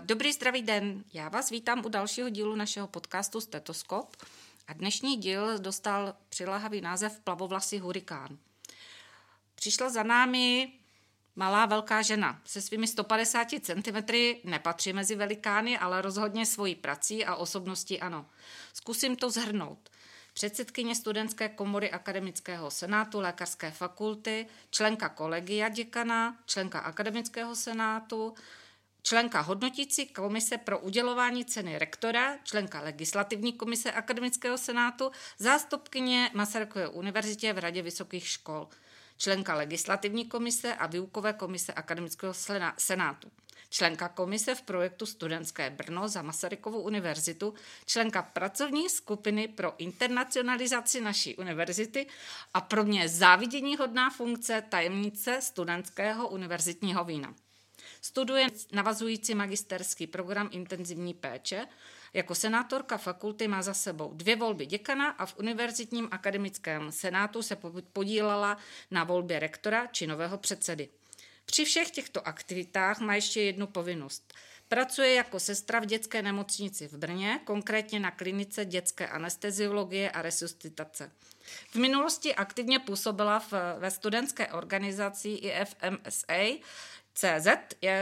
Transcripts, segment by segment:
Dobrý zdravý den, já vás vítám u dalšího dílu našeho podcastu Stetoskop a dnešní díl dostal přilahavý název Plavovlasy hurikán. Přišla za námi malá velká žena se svými 150 cm, nepatří mezi velikány, ale rozhodně svojí prací a osobností ano. Zkusím to zhrnout předsedkyně studentské komory Akademického senátu Lékařské fakulty, členka kolegia děkana, členka Akademického senátu, členka hodnotící komise pro udělování ceny rektora, členka legislativní komise Akademického senátu, zástupkyně Masarykové univerzitě v Radě vysokých škol, členka legislativní komise a výukové komise Akademického senátu členka komise v projektu Studentské Brno za Masarykovou univerzitu, členka pracovní skupiny pro internacionalizaci naší univerzity a pro mě závidění hodná funkce tajemnice studentského univerzitního vína. Studuje navazující magisterský program intenzivní péče. Jako senátorka fakulty má za sebou dvě volby děkana a v univerzitním akademickém senátu se podílela na volbě rektora či nového předsedy. Při všech těchto aktivitách má ještě jednu povinnost. Pracuje jako sestra v dětské nemocnici v Brně, konkrétně na klinice dětské anesteziologie a resuscitace. V minulosti aktivně působila v, ve studentské organizaci IFMSA, CZ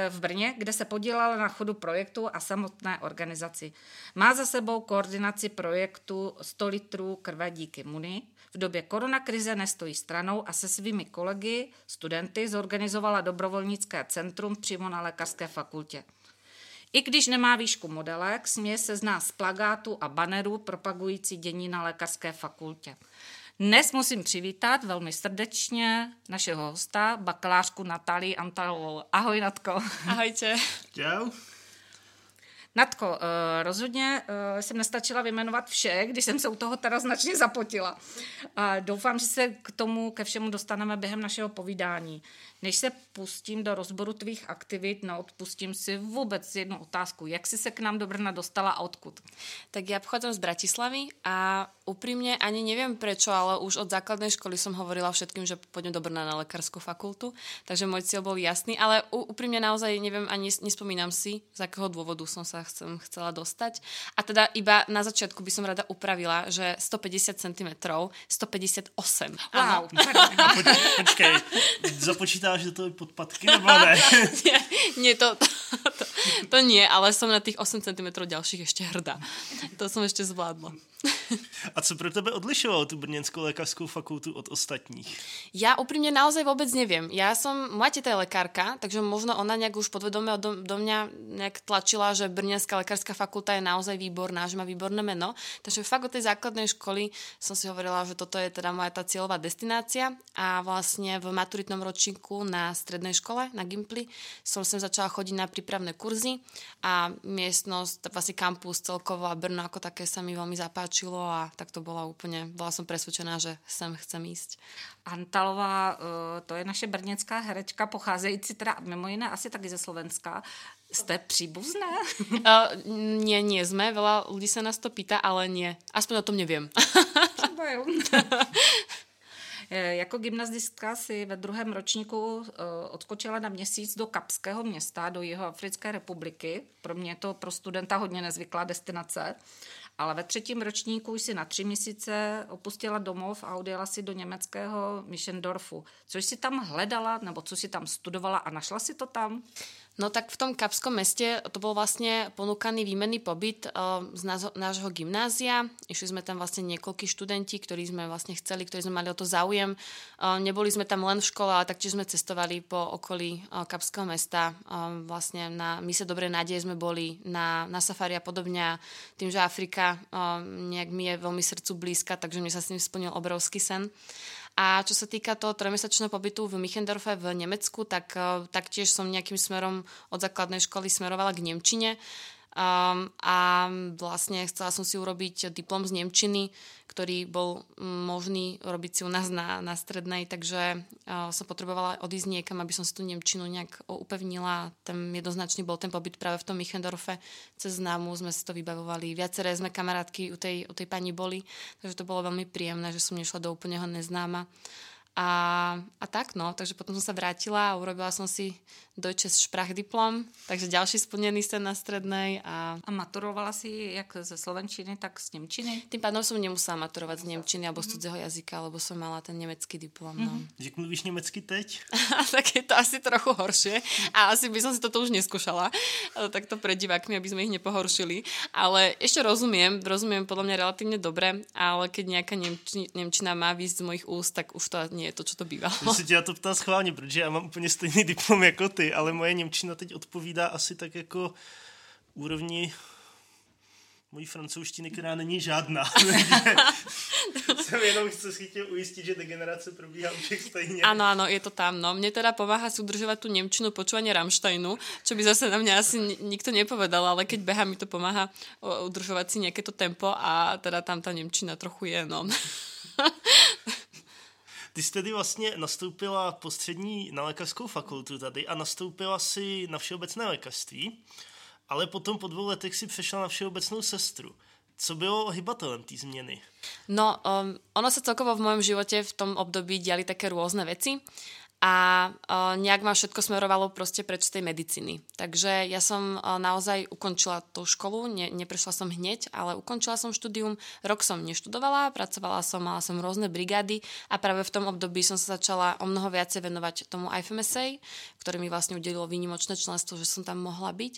v Brně, kde se podílela na chodu projektu a samotné organizaci. Má za sebou koordinaci projektu 100 litrů krve díky Muni. V době koronakrize nestojí stranou a se svými kolegy, studenty, zorganizovala dobrovolnické centrum přímo na lékařské fakultě. I když nemá výšku modelek, směje se z nás a banerů propagující dění na lékařské fakultě. Dnes musím přivítat velmi srdečně našeho hosta, bakalářku Natálii Antalovou. Ahoj, Natko. Ahojte. Čau. Natko, eh, rozhodně eh, jsem nestačila vyjmenovat vše, když jsem se u toho teda značně zapotila. A doufám, že se k tomu, ke všemu dostaneme během našeho povídání. Než se pustím do rozboru tvých aktivit, neodpustím si vůbec jednu otázku. Jak jsi se k nám do Brna dostala a odkud? Tak ja pochádzam z Bratislavy a úprimne ani neviem prečo, ale už od základnej školy som hovorila všetkým, že pôjdem do Brna na lekárskú fakultu, takže môj cieľ bol jasný, ale úprimne naozaj neviem ani nespomínam si, z akého dôvodu som sa chcem, chcela dostať. A teda iba na začiatku by som rada upravila, že 150 cm, 158. Wow. Počkej, započítá počítáš, že to je podpadky, nebo ne? nie, nie to, to, to, to nie, ale som na tých 8 cm ďalších ešte hrdá. To som ešte zvládla. A co pro tebe odlišovalo tu Brněnskou lékařskou fakultu od ostatních? Ja úprimne naozaj vôbec neviem. Ja som, moja teta je lekárka, takže možno ona nejak už podvedome do, do mňa nejak tlačila, že Brněnská lekárska fakulta je naozaj výborná, že má výborné meno. Takže fakt od tej základnej školy som si hovorila, že toto je teda moja tá cieľová destinácia a vlastne v maturitnom ročníku na strednej škole, na Gimply, som sem začala chodiť na prípravné kurzy a miestnosť, vlastne kampus celkovo a Brno ako také sa mi veľmi zapáčilo páčilo a tak to bola úplne, bola som presvedčená, že sem chcem ísť. Antalová, eh, to je naše brněcká herečka, pocházející teda mimo jiné asi taky ze Slovenska. Ste příbuzné? Uh, nie, nie sme. Veľa ľudí sa nás to pýta, ale nie. Aspoň o tom neviem. Eh, jako gymnazistka si ve druhém ročníku odskočila na měsíc do Kapského města, do jeho Africké republiky. Pro mě je to pro studenta hodně nezvyklá destinace ale ve třetím ročníku už si na tři měsíce opustila domov a odjela si do německého Mischendorfu. Což si tam hledala, nebo co si tam studovala a našla si to tam? No tak v tom Kapskom meste to bol vlastne ponúkaný výmenný pobyt uh, z nášho gymnázia. Išli sme tam vlastne niekoľkí študenti, ktorí sme vlastne chceli, ktorí sme mali o to záujem. Uh, neboli sme tam len v škole, ale taktiež sme cestovali po okolí uh, Kapského mesta. Vlastne na Mise Dobrej nádeje sme boli na, na safari a podobne. Tým, že Afrika nejak mi je veľmi srdcu blízka, takže mne sa s ním splnil obrovský sen. A čo sa týka toho trojmesačného pobytu v Michendorfe v Nemecku, tak taktiež som nejakým smerom od základnej školy smerovala k Nemčine. Um, a vlastne chcela som si urobiť diplom z Nemčiny, ktorý bol možný robiť si u nás na, na strednej, takže uh, som potrebovala odísť niekam, aby som si tú Nemčinu nejak upevnila. Ten jednoznačný bol ten pobyt práve v tom Michendorfe. Cez známu sme si to vybavovali. Viaceré sme kamarátky u tej, u tej pani boli, takže to bolo veľmi príjemné, že som nešla do úplného neznáma. A, a tak no, takže potom som sa vrátila a urobila som si Deutsche Sprachdiplom, takže ďalší splnený sen na strednej. A... a maturovala si jak ze slovenčiny, tak z nemčiny? Tým pádom som nemusela maturovať z nemčiny alebo z cudzieho jazyka, lebo som mala ten nemecký diplom. No. Mm-hmm. Jak mluvíš nemecky teď? tak je to asi trochu horšie a asi by som si toto už neskúšala, takto pred divákmi, aby sme ich nepohoršili. Ale ešte rozumiem, rozumiem podľa mňa relatívne dobre, ale keď nejaká nemčina, nemčina má výsť z mojich úst, tak už to nie je to, čo to bývalo. Ja si ťa to ptám schválne, protože ja mám úplne stejný diplom ako ty ale moje Němčina teď odpovídá asi tak jako úrovni mojí francouzštiny, která není žádná. jsem jenom si chtěl ujistit, že degenerace probíhá u všech stejně. Áno, áno, je to tam. No, mne teda pomáha si udržovať tú Nemčinu počúvanie Rammsteinu, čo by zase na mňa asi nikto nepovedal, ale keď beha mi to pomáha udržovať si nejaké to tempo a teda tam tá Nemčina trochu je, no. Ty jsi tedy vlastně nastoupila postřední na lékařskou fakultu tady a nastoupila si na všeobecné lékařství, ale potom po dvou letech si přešla na všeobecnou sestru. Co bylo hybatelem té změny? No, um, ono sa celkovo v mojom živote v tom období diali také rôzne veci a uh, nejak ma všetko smerovalo proste preč tej medicíny. Takže ja som uh, naozaj ukončila tú školu, ne, neprešla som hneď, ale ukončila som štúdium, rok som neštudovala, pracovala som, mala som rôzne brigády a práve v tom období som sa začala o mnoho viacej venovať tomu IFMSA, ktoré mi vlastne udelilo výnimočné členstvo, že som tam mohla byť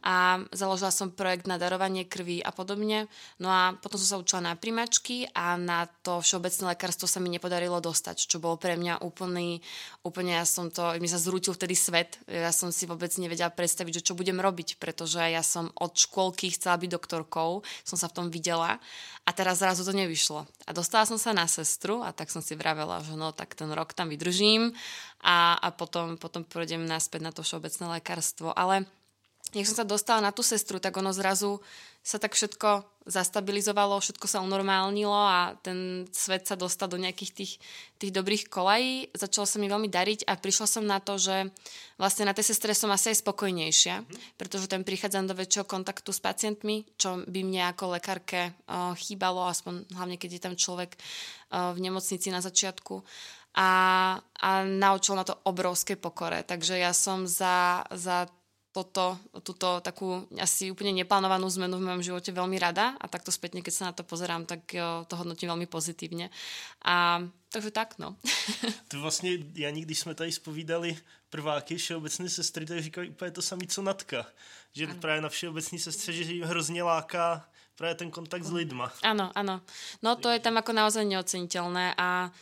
a založila som projekt na darovanie krvi a podobne. No a potom som sa učila na primačky a na to všeobecné lekárstvo sa mi nepodarilo dostať, čo bolo pre mňa úplný úplne ja som to, mi sa zrútil vtedy svet. Ja som si vôbec nevedela predstaviť, že čo budem robiť, pretože ja som od škôlky chcela byť doktorkou, som sa v tom videla a teraz zrazu to nevyšlo. A dostala som sa na sestru a tak som si vravela, že no tak ten rok tam vydržím a, a potom, potom pôjdem naspäť na to všeobecné lekárstvo. Ale jak som sa dostala na tú sestru, tak ono zrazu sa tak všetko zastabilizovalo, všetko sa unormálnilo a ten svet sa dostal do nejakých tých, tých dobrých kolají. Začalo sa mi veľmi dariť a prišla som na to, že vlastne na tej sestre som asi aj spokojnejšia, pretože tam prichádzam do väčšieho kontaktu s pacientmi, čo by mne ako lekárke uh, chýbalo, aspoň hlavne keď je tam človek uh, v nemocnici na začiatku a, a naučil na to obrovské pokore. Takže ja som za, za toto, túto takú asi úplne neplánovanú zmenu v mojom živote veľmi rada a takto spätne, keď sa na to pozerám, tak to hodnotím veľmi pozitívne. A takže tak, no. To vlastně, Jani, když jsme tady spovídali prváky všeobecné sestry, tak říkali úplně to samé, co Natka. Že ano. právě na všeobecné sestře, že jim hrozně láká právě ten kontakt s lidma. Áno, áno. No to je tam ako naozaj neoceniteľné a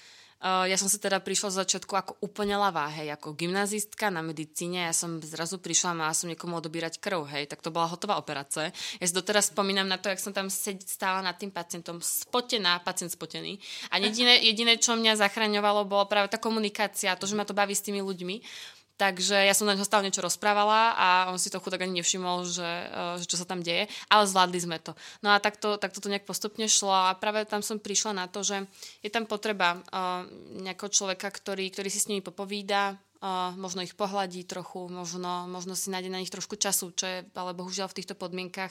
ja som sa teda prišla z začiatku ako úplne lavá, hej, ako gymnazistka na medicíne, ja som zrazu prišla mala som niekomu odobírať krv, hej, tak to bola hotová operácia. Ja si doteraz spomínam na to, jak som tam stála nad tým pacientom, spotená, pacient spotený. A jediné, jediné, čo mňa zachraňovalo, bolo práve tá komunikácia, to, že ma to baví s tými ľuďmi. Takže ja som na ňo stále niečo rozprávala a on si to chudák ani nevšimol, že, eh, že čo sa tam deje, ale zvládli sme to. No a takto, takto to nejak postupne šlo a práve tam som prišla na to, že je tam potreba uh, nejakého človeka, ktorý, ktorý si s nimi popovída, možno ich pohľadí trochu, možno, možno si nájde na nich trošku času, čo je ale bohužiaľ v týchto podmienkach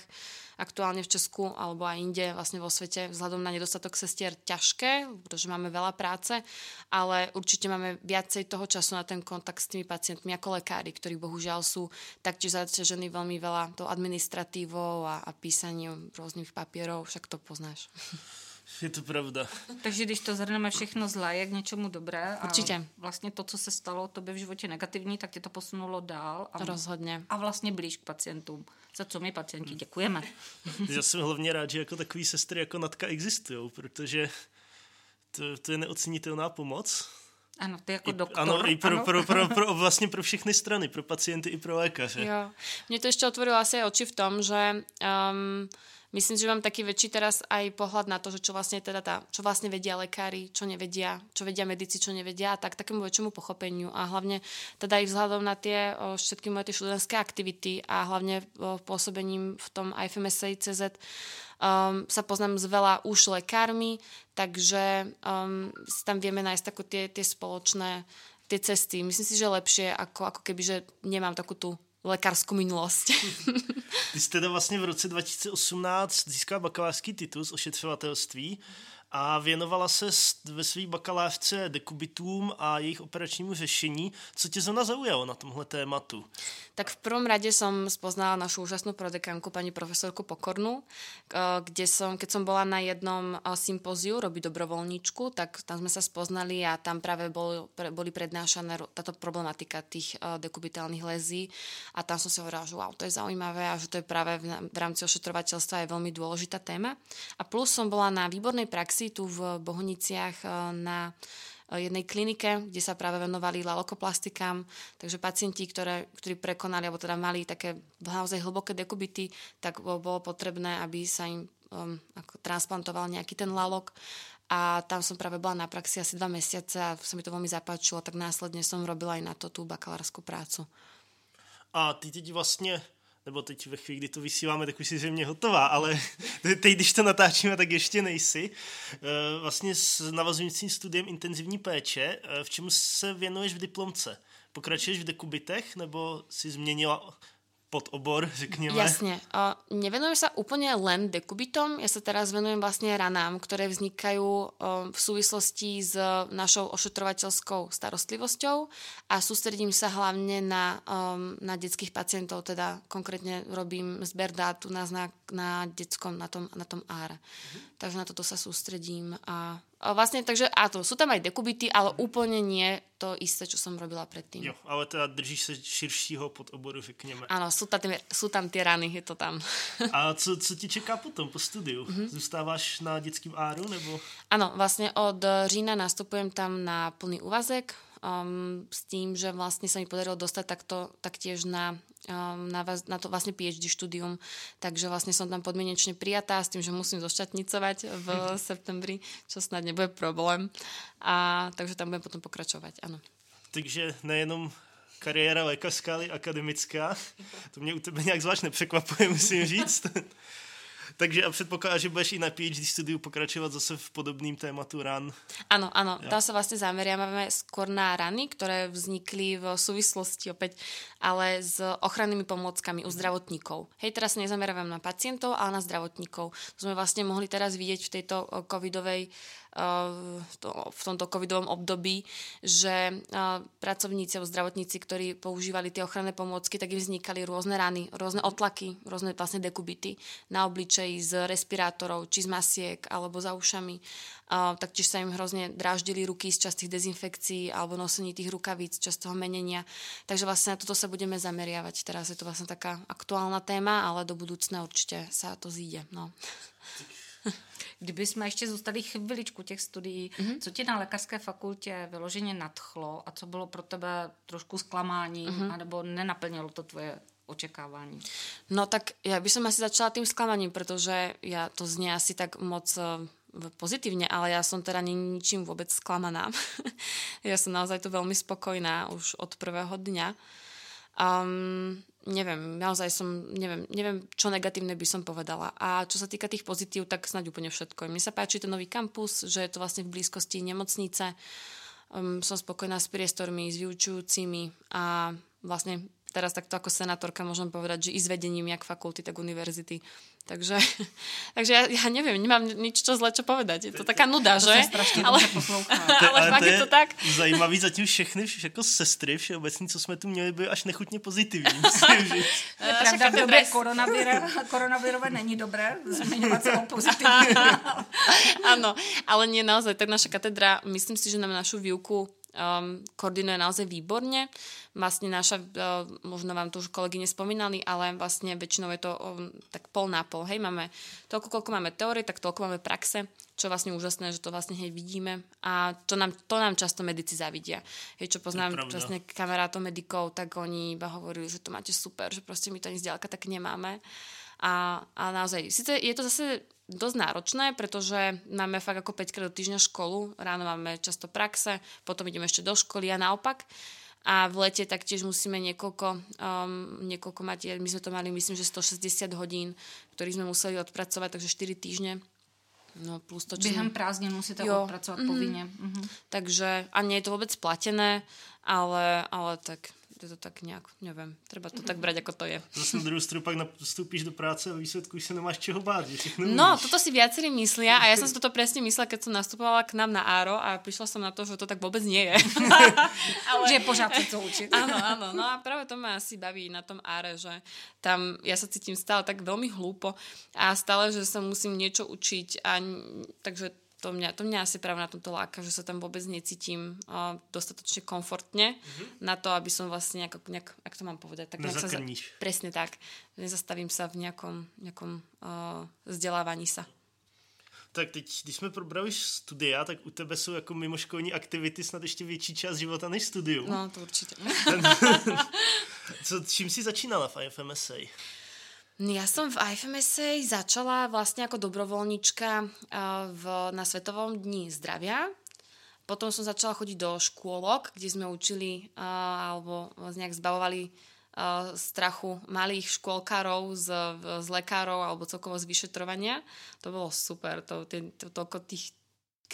aktuálne v Česku alebo aj inde vlastne vo svete vzhľadom na nedostatok sestier ťažké, pretože máme veľa práce, ale určite máme viacej toho času na ten kontakt s tými pacientmi ako lekári, ktorí bohužiaľ sú taktiež zaťažení veľmi veľa tou administratívou a, a písaním rôznych papierov, však to poznáš. Je to pravda. Takže když to zhrneme všechno zlé, jak něčemu dobré a Určitě. vlastně to, co se stalo tobě v životě negativní, tak tě to posunulo dál. A, Rozhodně. A vlastně blíž k pacientům. Za co my pacienti děkujeme. Já jsem hlavně rád, že jako takový sestry jako Natka existují, protože to, to je neocenitelná pomoc. Ano, ty jako I, doktor. Ano, i pro, ano. Pro, pro, pro, pro, vlastně pro všechny strany, pro pacienty i pro lékaře. Jo. Mně to ještě otvorilo asi oči v tom, že um, myslím, že mám taký väčší teraz aj pohľad na to, že čo vlastne teda tá, čo vlastne vedia lekári, čo nevedia, čo vedia medici, čo nevedia a tak takému väčšiemu pochopeniu a hlavne teda aj vzhľadom na tie o, všetky moje tie študentské aktivity a hlavne o, pôsobením v tom IFMSA CZ um, sa poznám s veľa už lekármi, takže um, tam vieme nájsť tako tie, tie spoločné tie cesty. Myslím si, že lepšie ako, ako keby, že nemám takú tú lékařskou minulost. Ty jsi teda vlastně v roce 2018 získal bakalářský titul z ošetřovatelství a věnovala se ve své bakalářce dekubitům a jejich operačnímu řešení. Co tě zrovna zaujalo na tomhle tématu? Tak v prvom rade som spoznala našu úžasnú prodekánku, pani profesorku Pokornu, kde som, keď som bola na jednom sympóziu robiť dobrovoľníčku, tak tam sme sa spoznali a tam práve bol, boli prednášané táto problematika tých dekubitálnych lezí a tam som si hovorila, že wow, to je zaujímavé a že to je práve v rámci ošetrovateľstva je veľmi dôležitá téma. A plus som bola na výbornej praxi tu v Bohuniciach na jednej klinike, kde sa práve venovali lalokoplastikám, takže pacienti, ktoré, ktorí prekonali, alebo teda mali také naozaj hlboké dekubity, tak bolo potrebné, aby sa im um, ako transplantoval nejaký ten lalok a tam som práve bola na praxi asi dva mesiace a sa mi to veľmi zapáčilo, tak následne som robila aj na to tú bakalárskú prácu. A ty teď vlastně nebo teď ve chvíli, kdy to vysíláme, tak už jsi zřejmě hotová, ale teď, když to natáčíme, tak ještě nejsi. Eh, vlastně s navazujícím studiem intenzivní péče, eh, v čemu se věnuješ v diplomce? Pokračuješ v dekubitech, nebo si změnila podobor, řekněme. Jasne. Uh, nevenujem sa úplne len dekubitom, ja sa teraz venujem vlastne ranám, ktoré vznikajú uh, v súvislosti s našou ošetrovateľskou starostlivosťou a sústredím sa hlavne na, um, na detských pacientov, teda konkrétne robím zber dát u nás na, na detskom, na tom, na tom AR. Mhm. Takže na toto sa sústredím a Vlastne, takže a to, sú tam aj dekubity, ale úplne nie to isté, čo som robila predtým. Jo, ale teda držíš se širšího oboru, řekněme. Ano, sú tam, sú tam tie rany, je to tam. a co, co ti čeká potom po studiu? Mm-hmm. Zůstáváš na dětským áru, nebo? Ano, vlastne od října nastupujem tam na plný úvazek, um, s tým, že vlastne sa mi podarilo dostať takto, taktiež na, um, na, na to vlastne PhD štúdium, takže vlastne som tam podmienečne prijatá s tým, že musím zošťatnicovať v septembri, čo snad nebude problém. A takže tam budem potom pokračovať, áno. Takže nejenom kariéra lékařská, ale akademická. To mě u tebe nějak zvlášť nepřekvapuje, musím říct. Takže a předpokládám, že budeš i na PhD studiu pokračovať zase v podobným tématu ran. Áno, áno. Ja. Tam sa vlastne zameriavame skôr na rany, ktoré vznikli v súvislosti opäť ale s ochrannými pomôckami u zdravotníkov. Hej, teraz sa nezameriavam na pacientov, ale na zdravotníkov. To sme vlastne mohli teraz vidieť v tejto covidovej uh, v tomto covidovom období, že pracovníci alebo zdravotníci, ktorí používali tie ochranné pomôcky, tak im vznikali rôzne rany, rôzne otlaky, rôzne vlastne dekubity na obličeji z respirátorov, či z masiek alebo za ušami. taktiež sa im hrozne dráždili ruky z častých dezinfekcií alebo nosení tých rukavíc, čas toho menenia. Takže vlastne na toto sa budeme zameriavať. Teraz je to vlastne taká aktuálna téma, ale do budúcna určite sa to zíde. No. Kdyby jsme ještě zůstali chviličku těch studií, mm-hmm. co ti na lékařské fakultě vyloženě nadchlo a co bylo pro tebe trošku zklamání, mm-hmm. anebo nenaplnilo to tvoje očekávání? No tak ja by som asi začala tým sklamaním, pretože ja to znie asi tak moc uh, pozitívne, ale ja som teda ničím vôbec sklamaná. ja som naozaj tu veľmi spokojná už od prvého dňa. Um, neviem, naozaj som, neviem, neviem, čo negatívne by som povedala. A čo sa týka tých pozitív, tak snáď úplne všetko. Mne sa páči ten nový kampus, že je to vlastne v blízkosti nemocnice. Um, som spokojná s priestormi, s vyučujúcimi a vlastne teraz takto ako senátorka môžem povedať, že i s vedením jak fakulty, tak univerzity. Takže, takže ja, ja neviem, nemám nič čo zle čo povedať. Je to taká nuda, to že? ale, ale, ale fakt je to tak. Zajímavý zatím všechny jako sestry všeobecní, co jsme tu měli, byly až nechutně pozitivní. To je pravda, v době koronavirové není dobré zmiňovat se o pozitivní. Áno, ale nie naozaj, tak naša katedra, myslím si, že nám našu výuku um, koordinuje naozaj výborne. Vlastne naša, uh, možno vám to už kolegy nespomínali, ale vlastne väčšinou je to um, tak pol na pol. Hej, máme toľko, koľko máme teórie, tak toľko máme praxe, čo je vlastne úžasné, že to vlastne hej vidíme a to nám, to nám často medici zavidia. Hej, čo poznám vlastne kamarátov medikov, tak oni iba hovorili, že to máte super, že proste my to ani zďaleka tak nemáme. A, a naozaj, síce je to zase dosť náročné, pretože máme fakt ako 5 krát do týždňa školu, ráno máme často praxe, potom ideme ešte do školy a naopak. A v lete taktiež musíme niekoľko, um, niekoľko mať, my sme to mali myslím, že 160 hodín, ktorých sme museli odpracovať, takže 4 týždne. No plus to. Během prázdnin musíte jo. odpracovať mm-hmm. povinne. Mm-hmm. Takže, a nie je to vôbec platené, ale, ale tak je to tak nějak, nevím, třeba to tak brať, jako to je. Zase na druhou stranu pak vstupíš do práce a výsledku už se nemáš čeho všechno No, toto si viacerí myslia a ja som si toto presne myslela, keď som nastupovala k nám na Áro a prišla som na to, že to tak vôbec nie je. Ale... že je pořád sa to učiť. áno, áno, no a práve to ma asi baví na tom Áre, že tam ja sa cítim stále tak veľmi hlúpo a stále, že sa musím niečo učiť a takže to mňa, to mňa asi práve na tomto láka, že sa tam vôbec necítim uh, dostatočne komfortne mm-hmm. na to, aby som vlastne nejak, nejak ak to mám povedať, tak nejak sa, presne tak, nezastavím sa v nejakom, nejakom uh, vzdelávaní sa. Tak teď, když jsme probrali studia, tak u tebe jsou jako mimoškolní aktivity snad ještě větší část života než studium. No, to určitě. Co, čím jsi začínala v IFMSA? Ja som v IFMSA začala vlastne ako dobrovoľnička v, na Svetovom dni zdravia. Potom som začala chodiť do škôlok, kde sme učili alebo nejak zbavovali strachu malých škôlkárov z, z lekárov alebo celkovo z vyšetrovania. To bolo super, to, to, toľko tých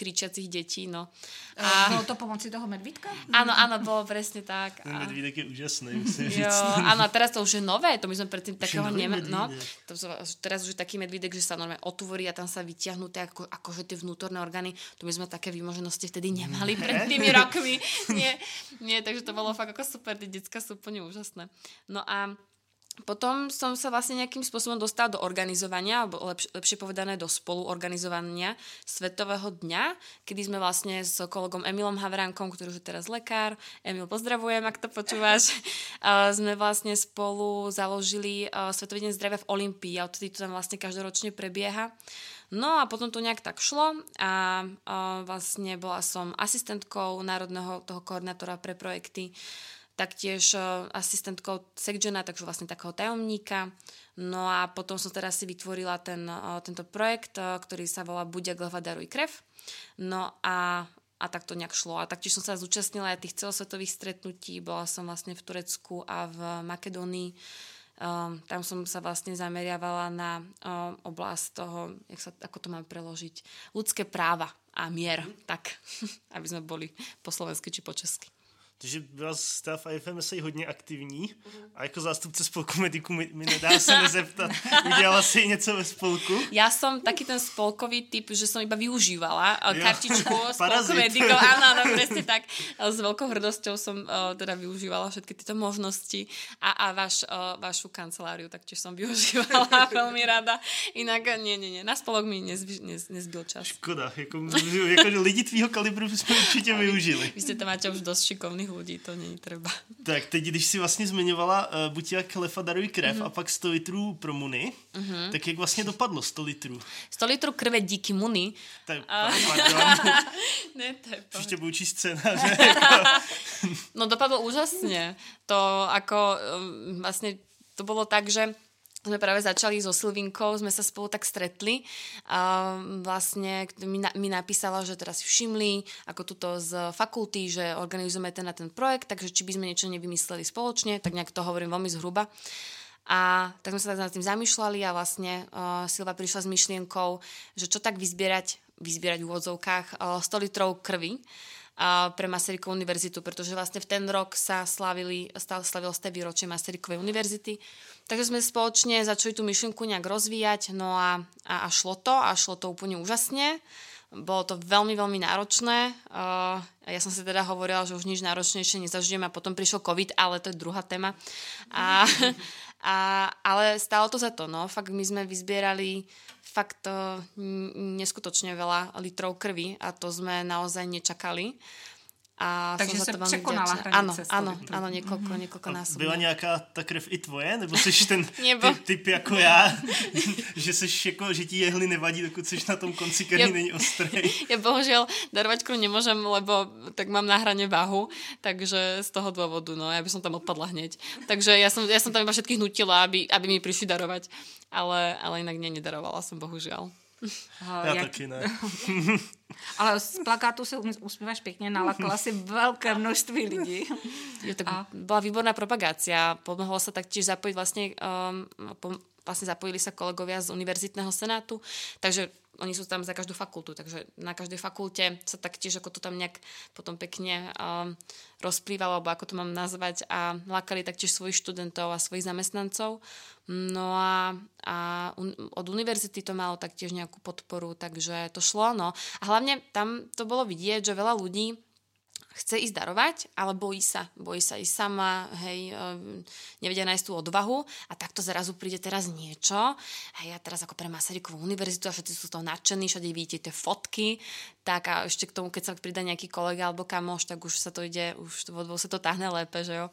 kričiacich detí, no. E, a... Bolo to pomoci toho medvídka? Áno, áno, bolo presne tak. Ten medvídek je úžasný, musím jo, Áno, a teraz to už je nové, to my sme predtým takého nemáme. No, to, teraz už je taký medvídek, že sa normálne otvorí a tam sa vyťahnú tie ako, akože tie vnútorné orgány. To my sme také výmoženosti vtedy nemali pred tými rokmi. nie, nie, takže to bolo fakt ako super, tie detská sú úplne úžasné. No a potom som sa vlastne nejakým spôsobom dostala do organizovania, alebo lepš- lepšie povedané do spoluorganizovania Svetového dňa, kedy sme vlastne s kolegom Emilom Havránkom, ktorý už je teraz lekár, Emil pozdravujem, ak to počúvaš, sme vlastne spolu založili Svetový deň zdravia v Olympii a odtedy to tam vlastne každoročne prebieha. No a potom to nejak tak šlo a, a vlastne bola som asistentkou národného toho koordinátora pre projekty taktiež e, asistentkou Sekjena, takže vlastne takého tajomníka. No a potom som teraz si vytvorila ten, e, tento projekt, e, ktorý sa volá Budia Glava Daruj krev. No a, a tak to nejak šlo. A taktiež som sa zúčastnila aj tých celosvetových stretnutí. Bola som vlastne v Turecku a v Makedónii. Um, tam som sa vlastne zameriavala na um, oblasť toho, jak sa, ako to mám preložiť, ľudské práva a mier, tak, aby sme boli po slovensky či po česky. Takže byla jste v IFMSA hodně aktivní mm-hmm. a jako zástupce spolku mediků mi, mi nedá se nezeptat. Udělala si něco ve spolku? Já jsem taky ten spolkový typ, že jsem iba využívala jo. kartičku spolku medikov. Áno, áno, presne tak. S veľkou hrdosťou som uh, teda využívala všetky tieto možnosti a, a váš, uh, vašu kanceláriu taktiež som využívala veľmi rada. Inak nie, nie, nie. Na spolok mi nezby, nez, nezbyl čas. Škoda. Jako, jako lidi tvýho kalibru jsme určitě využili. Vy ste to máte už dosť šikovných lidí, to není třeba. Tak teď, když si vlastně zmiňovala uh, buď jak lefa darují krev mm-hmm. a pak 100 litrů pro Muny, mm-hmm. tak jak vlastně dopadlo 100 litrů? 100 litrů krve díky Muny. Tak, a... pardon. ne, to je Příště budu číst scénáře. no dopadlo úžasně. To ako vlastně to bylo tak, že sme práve začali so Silvinkou, sme sa spolu tak stretli a vlastne mi, na, mi napísala, že teraz všimli ako tuto z fakulty, že organizujeme ten na ten projekt, takže či by sme niečo nevymysleli spoločne, tak nejak to hovorím veľmi zhruba. A tak sme sa nad tým zamýšľali a vlastne uh, Silva prišla s myšlienkou, že čo tak vyzbierať, vyzbierať v úvodzovkách uh, 100 litrov krvi pre Masarykovú univerzitu, pretože vlastne v ten rok sa slavili, slavilo ste výročie Masarykovej univerzity Takže sme spoločne začali tú myšlienku nejak rozvíjať, no a, a, a šlo to a šlo to úplne úžasne. Bolo to veľmi, veľmi náročné. Uh, ja som si teda hovorila, že už nič náročnejšie nezažijem a potom prišiel COVID, ale to je druhá téma. A, a, ale stalo to za to, no. Fakt my sme vyzbierali fakt neskutočne veľa litrov krvi a to sme naozaj nečakali. A Takže som se za to veľmi překonala vďačná. hranice Áno, áno, áno, niekoľko, niekoľko násobne. byla nějaká ta krev i tvoje? Nebo jsi ten Nebo- ty, typ jako já, že, seš jako, že ti jehly nevadí, dokud jsi na tom konci, který Ja- není ostrý? Ja bohužiaľ darovať krv nemôžem, lebo tak mám na hrane váhu, takže z toho dôvodu, no, ja by som tam odpadla hneď. Takže ja som, ja som tam iba všetkých nutila, aby, aby mi prišli darovať, ale, ale inak nie, nedarovala som, bohužiaľ. Uh, Já jak- taky ne. Ale z plakátu se um- usmíváš pěkně, nalakala si velké množství lidí. Jo, tak A? bola výborná propagácia. Pomohlo sa taktiež zapojiť vlastne, um, pom- vlastne zapojili sa kolegovia z Univerzitného senátu, takže oni sú tam za každú fakultu, takže na každej fakulte sa taktiež ako to tam nejak potom pekne um, rozplývalo, alebo ako to mám nazvať a lákali taktiež svojich študentov a svojich zamestnancov. No a, a un, od univerzity to malo taktiež nejakú podporu, takže to šlo. No. A hlavne tam to bolo vidieť, že veľa ľudí chce ísť darovať, ale bojí sa. Bojí sa ísť sama, hej, um, nevedia nájsť tú odvahu a takto zrazu príde teraz niečo. Hej, a teraz ako pre Masarykovú univerzitu a všetci sú z toho nadšení, všade vidíte tie fotky, tak a ešte k tomu, keď sa pridá nejaký kolega alebo kamoš, tak už sa to ide, už vo dvoch sa to tahne lépe, že jo.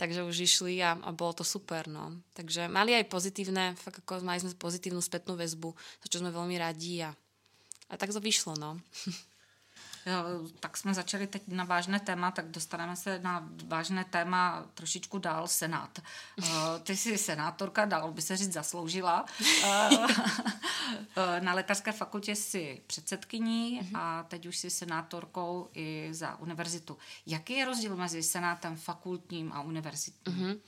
Takže už išli a, a bolo to super, no. Takže mali aj pozitívne, fakt ako mali sme pozitívnu spätnú väzbu, za čo sme veľmi radi a, a tak to vyšlo, no. Tak jsme začali teď na vážné téma, tak dostaneme se na vážné téma trošičku dál, Senát. Uh, Ty jsi senátorka, dalo by se říct, zasloužila. Uh, Na lékařské fakultě jsi předsedkyní a teď už jsi senátorkou i za univerzitu. Jaký je rozdíl mezi senátem fakultním a univerzitním?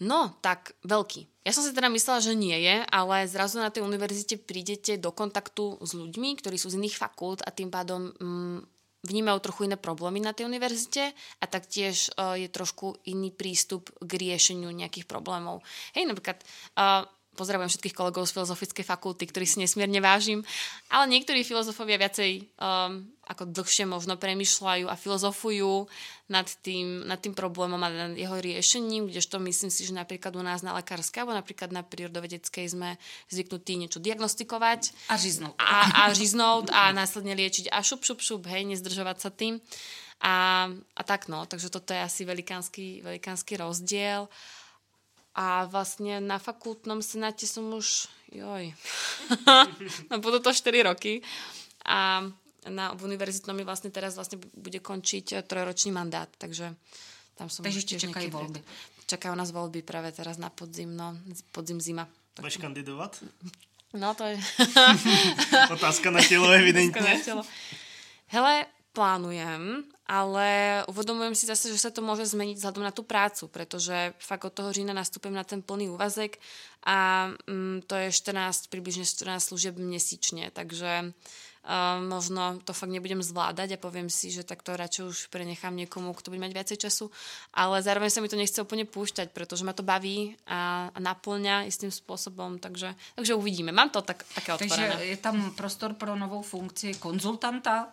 No, tak veľký. Ja som si teda myslela, že nie je, ale zrazu na tej univerzite prídete do kontaktu s ľuďmi, ktorí sú z iných fakult a tým pádom mm, vnímajú trochu iné problémy na tej univerzite a taktiež uh, je trošku iný prístup k riešeniu nejakých problémov. Hej, napríklad uh, pozdravujem všetkých kolegov z filozofickej fakulty, ktorých si nesmierne vážim, ale niektorí filozofovia viacej um, ako dlhšie možno premyšľajú a filozofujú nad tým, nad tým problémom a nad jeho riešením, kdežto myslím si, že napríklad u nás na lekárskej alebo napríklad na prírodovedeckej sme zvyknutí niečo diagnostikovať A říznout. a, a žiznúť a následne liečiť a šup, šup, šup, hej, nezdržovať sa tým. A, a tak no, takže toto je asi velikánsky, velikánsky rozdiel. A vlastne na fakultnom senáte som už, joj, no budú to 4 roky. A na, v univerzitnom mi vlastne teraz vlastne bude končiť eh, trojročný mandát, takže tam som Takže ešte čakajú voľby. Čakajú nás voľby práve teraz na podzim, no, podzim zima. Budeš kandidovat? No to je... Otázka na tělo evidentně. Konečilo. Hele, plánujem, ale uvedomujem si zase, že sa to môže zmeniť vzhľadom na tú prácu, pretože fakt od toho října nastupujem na ten plný úvazek a mm, to je 14, približne 14 služieb měsíčne, takže uh, možno to fakt nebudem zvládať a poviem si, že tak to radšej už prenechám niekomu, kto bude mať viacej času, ale zároveň sa mi to nechce úplne púšťať, pretože ma to baví a, a naplňa istým spôsobom, takže, takže uvidíme. Mám to tak, také otvorené. Takže je tam prostor pro novou funkci konzultanta,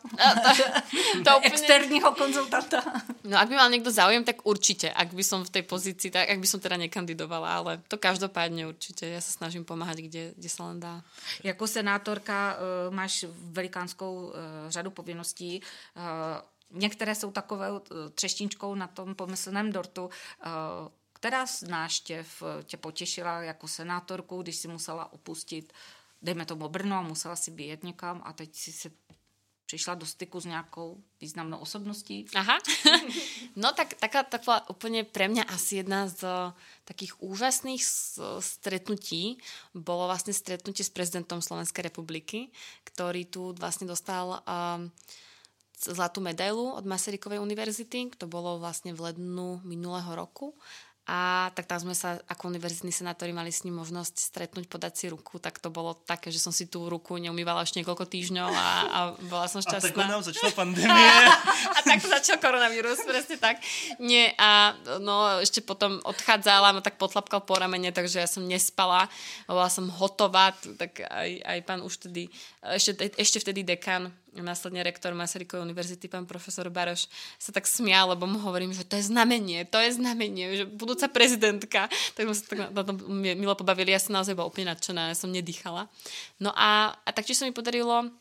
To úplne... externího konzultanta. No ak by mal niekto záujem, tak určite, ak by som v tej pozícii, tak ak by som teda nekandidovala, ale to každopádne určite. Ja sa snažím pomáhať, kde, kde sa len dá. Jako senátorka uh, máš velikánskou uh, řadu povinností. Uh, některé jsou takové uh, třeštinčkou na tom pomyslném dortu. Která z náštěv tě potěšila jako senátorku, když si musela opustit, dejme tomu Brno a musela si vyjet někam a teď si se přišla do styku s nějakou významnou osobností? Aha. No tak taká, taká úplne pre mňa asi jedna z takých úžasných stretnutí bolo vlastne stretnutie s prezidentom Slovenskej republiky, ktorý tu vlastne dostal um, zlatú medailu od Masarykovej univerzity. To bolo vlastne v lednu minulého roku. A tak tam sme sa ako univerzitní senátori mali s ním možnosť stretnúť, podať si ruku, tak to bolo také, že som si tú ruku neumývala až niekoľko týždňov a, a bola som A takhle šťastná. nám začala pandemie. A tak začal koronavírus, presne tak. Nie, a no ešte potom odchádzala, ma tak potlapkal po ramene, takže ja som nespala, bola som hotová, tak aj, aj pán už tedy, ešte, ešte vtedy dekan, následne rektor Masarykovej univerzity, pán profesor Baroš, sa tak smial, lebo mu hovorím, že to je znamenie, to je znamenie, že budúca prezidentka, tak sme sa tak na, tom mi- milo pobavili, ja som naozaj bola úplne nadšená, ja som nedýchala. No a, a taktiež sa mi podarilo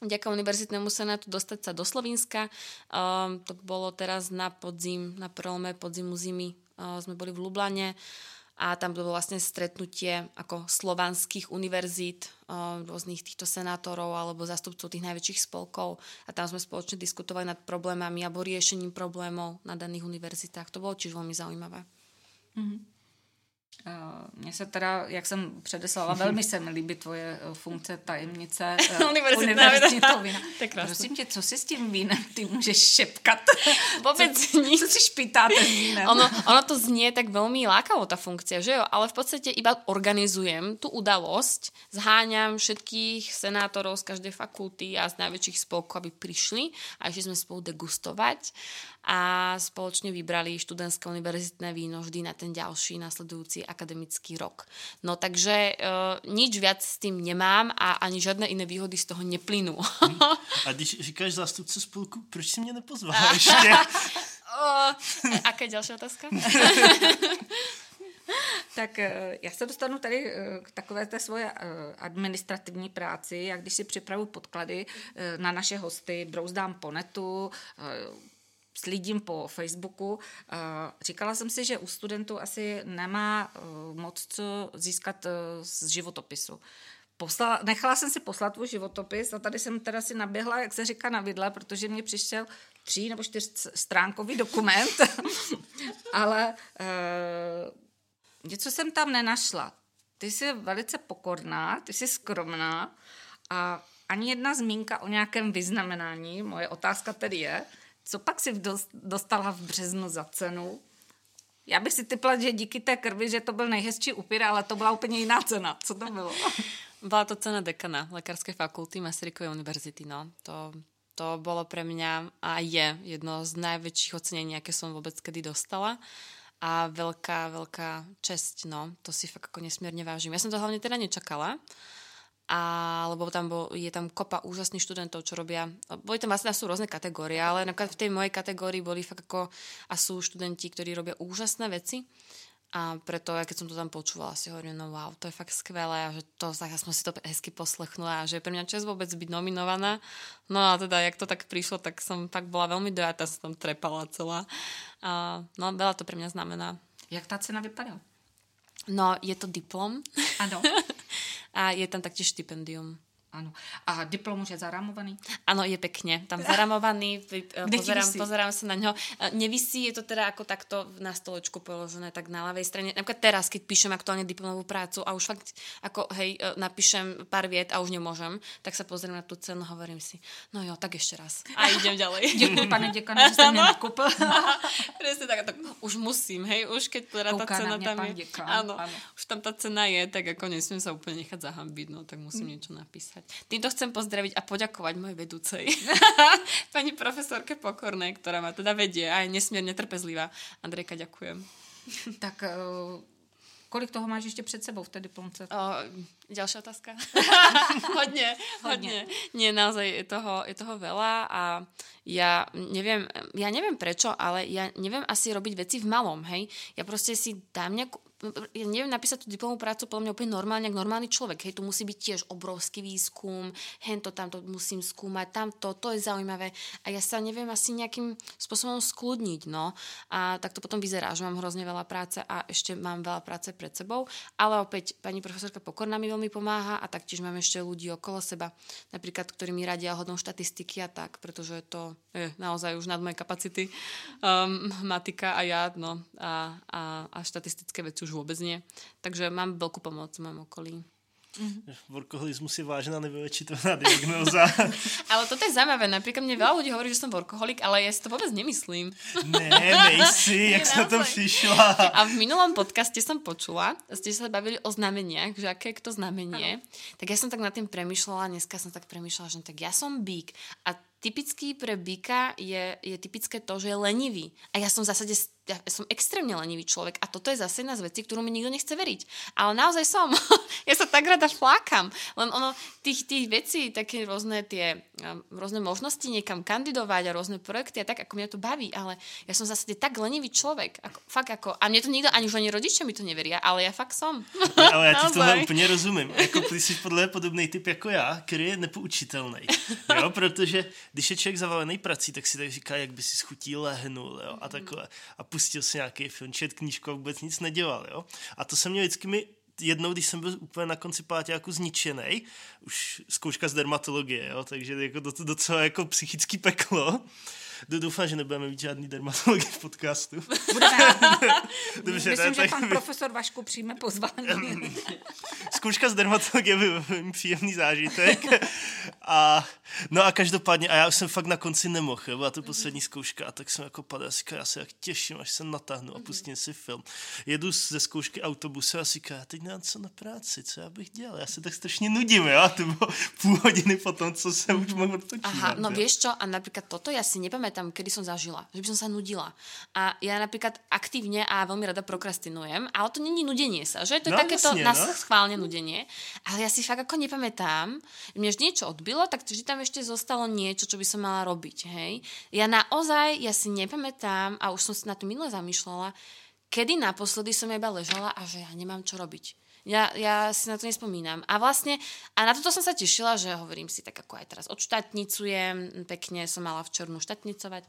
vďaka univerzitnému senátu dostať sa do Slovenska. Um, to bolo teraz na podzim, na prelome podzimu zimy. Uh, sme boli v Lublane a tam bolo vlastne stretnutie ako slovanských univerzít, rôznych týchto senátorov alebo zastupcov tých najväčších spolkov a tam sme spoločne diskutovali nad problémami alebo riešením problémov na daných univerzitách. To bolo tiež veľmi zaujímavé. Mm-hmm. Mně se teda, jak jsem předeslala, velmi se mi líbí tvoje eh, funkce tajemnice univerzitního vína. Prosím tě, co si s tím vínem ty můžeš šepkat? Vôbec co, co si špitáte s vínem? Ono, ono to znie tak veľmi lákavo, tá funkcia, že jo? Ale v podstate iba organizujem tú udalosť, zháňam všetkých senátorov z každej fakulty a z najväčších spolkov, aby prišli a išli sme spolu degustovať a spoločne vybrali študentské univerzitné víno vždy na ten ďalší nasledujúci akademický rok. No takže e, nič viac s tým nemám a ani žiadne iné výhody z toho neplynú. a když říkáš zástupce spolku, proč si mě nepozvala ještě? o, aká je ďalšia otázka? tak e, já se dostanu tady e, k takové té svoje e, administrativní práci. Já když si připravu podklady na naše hosty, brouzdám po netu, slídím po Facebooku. Říkala jsem si, že u studentů asi nemá eh, moc co získat eh, z životopisu. Poslala, nechala jsem si poslat tvůj životopis a tady jsem teda si naběhla, jak se říká, na vidle, protože mě přišel tří nebo čtyř stránkový dokument, ale e, něco jsem tam nenašla. Ty jsi velice pokorná, ty jsi skromná a ani jedna zmínka o nějakém vyznamenání. Moje otázka tedy je, co pak si dostala v březnu za cenu? Já bych si typla, že díky té krvi, že to byl nejhezčí upír, ale to byla úplně jiná cena. Co to bylo? Byla to cena dekana Lekárskej fakulty Masarykovej univerzity. No. To, to bolo pre mňa a je jedno z najväčších ocenení, aké som vôbec kedy dostala a veľká, veľká česť, no, to si fakt ako nesmierne vážim. Ja som to hlavne teda nečakala, a, lebo tam bol, je tam kopa úžasných študentov, čo robia, boli tam vlastne sú rôzne kategórie, ale napríklad v tej mojej kategórii boli fakt ako, a sú študenti, ktorí robia úžasné veci a preto, keď som to tam počúvala, si hovorím, no wow, to je fakt skvelé a že to, tak ja som si to hezky poslechnula a že je pre mňa čas vôbec byť nominovaná. No a teda, jak to tak prišlo, tak som fakt bola veľmi dojatá, som tam trepala celá. A, no veľa to pre mňa znamená. Jak tá cena vypadá? No, je to diplom. Áno. a je tam taktiež štipendium. Áno. A diplom už je zaramovaný? Áno, je pekne. Tam zaramovaný, eh, pozerám, pozerám sa na ňo. Eh, nevisí, je to teda ako takto na stolečku položené, tak na ľavej strane. Napríklad teraz, keď píšem aktuálne diplomovú prácu a už fakt, ako hej, eh, napíšem pár viet a už nemôžem, tak sa pozriem na tú cenu, hovorím si, no jo, tak ešte raz. A idem ďalej. Ďakujem, pane dekana, že ste mňa. Presne tak, tak, už musím, hej, už keď teda tá cena tam je. Áno, áno, už tam tá cena je, tak ako nesmiem sa úplne nechať zahambiť, no tak musím mm. niečo napísať poslúchať. Týmto chcem pozdraviť a poďakovať mojej vedúcej, pani profesorke Pokornej, ktorá ma teda vedie a je nesmierne trpezlivá. Andrejka, ďakujem. tak uh, kolik toho máš ešte pred sebou v tej diplomce? Uh, ďalšia otázka? hodne, hodne. Nie, naozaj je toho, je toho veľa a ja neviem, ja neviem prečo, ale ja neviem asi robiť veci v malom, hej. Ja proste si dám nejakú, ja neviem napísať tú diplomovú prácu podľa mňa úplne normálne, ako normálny človek. Hej, tu musí byť tiež obrovský výskum, hento tamto musím skúmať, tamto, to je zaujímavé. A ja sa neviem asi nejakým spôsobom skľudniť, no. A tak to potom vyzerá, že mám hrozne veľa práce a ešte mám veľa práce pred sebou. Ale opäť pani profesorka Pokorná mi veľmi pomáha a taktiež mám ešte ľudí okolo seba, napríklad, ktorí mi radia hodnou štatistiky a tak, pretože to je naozaj už nad moje kapacity. Um, matika a ja, no, a, a, a štatistické veci už už vôbec nie. Takže mám veľkú pomoc v mojom okolí. Mm-hmm. Workoholizmus je vážna nevylečiteľná diagnóza. ale toto je zaujímavé. Napríklad mne veľa ľudí hovorí, že som workoholik, ale ja si to vôbec nemyslím. Ne, nejsi, jak sa to přišla. A v minulom podcaste som počula, ste sa bavili o znameniach, že aké je to znamenie. Ano. Tak ja som tak nad tým premyšľala, dneska som tak premyšľala, že tak ja som bík. A typický pre byka je, je typické to, že je lenivý. A ja som v zásade ja som extrémne lenivý človek a toto je zase jedna z vecí, ktorú mi nikto nechce veriť. Ale naozaj som. ja sa tak rada flákam. Len ono, tých, tých vecí, také rôzne tie, um, rôzne možnosti niekam kandidovať a rôzne projekty a tak, ako mňa to baví, ale ja som zase tak lenivý človek. Ako, fakt ako, a mne to nikto, ani už ani rodičia mi to neveria, ale ja fakt som. ale já ti tohle úplně rozumím. Jako ty jsi podle podobný typ jako já, který je nepoučitelný. Jo, protože když je člověk zavalený prací, tak si tak říká, jak by si schutí lehnul, jo, a takhle. A pustil si nějaký film, čet knížku a vůbec nic nedělal, jo. A to se mě vždycky mi jednou, když jsem byl úplně na konci jako zničený, už zkouška z dermatologie, jo, takže jako docela jako psychický peklo, Doufám, že nebudeme mít žádný dermatology v podcastu. Budeme. Dobře, Myslím, že pan profesor Vašku přijme pozvání. Zkouška z dermatologie byl příjemný zážitek. A, no a každopádně, a já už jsem fakt na konci nemohl, byla to poslední zkouška a tak jsem jako padal, říkal, já se jak těším, až se natáhnu a pustím si film. Jedu ze zkoušky autobuse a říkám, já teď nemám co na práci, co já bych dělal, já se tak strašně nudím, jo? A to bylo půl hodiny potom, co jsem už mohl odpočívat. Aha, no víš čo, a například toto já si nepamätám nepamätám, kedy som zažila, že by som sa nudila. A ja napríklad aktívne a veľmi rada prokrastinujem, ale to není nudenie sa, že? To je no, takéto jasne, no? schválne nudenie. Ale ja si fakt ako nepamätám, mne už niečo odbilo, tak vždy tam ešte zostalo niečo, čo by som mala robiť, hej? Ja naozaj, ja si nepamätám a už som si na to minule zamýšľala, kedy naposledy som iba ležala a že ja nemám čo robiť. Ja, ja si na to nespomínam. A vlastne, a na toto som sa tešila, že hovorím si tak ako aj teraz odštátnicujem, pekne som mala v černu štátnicovať,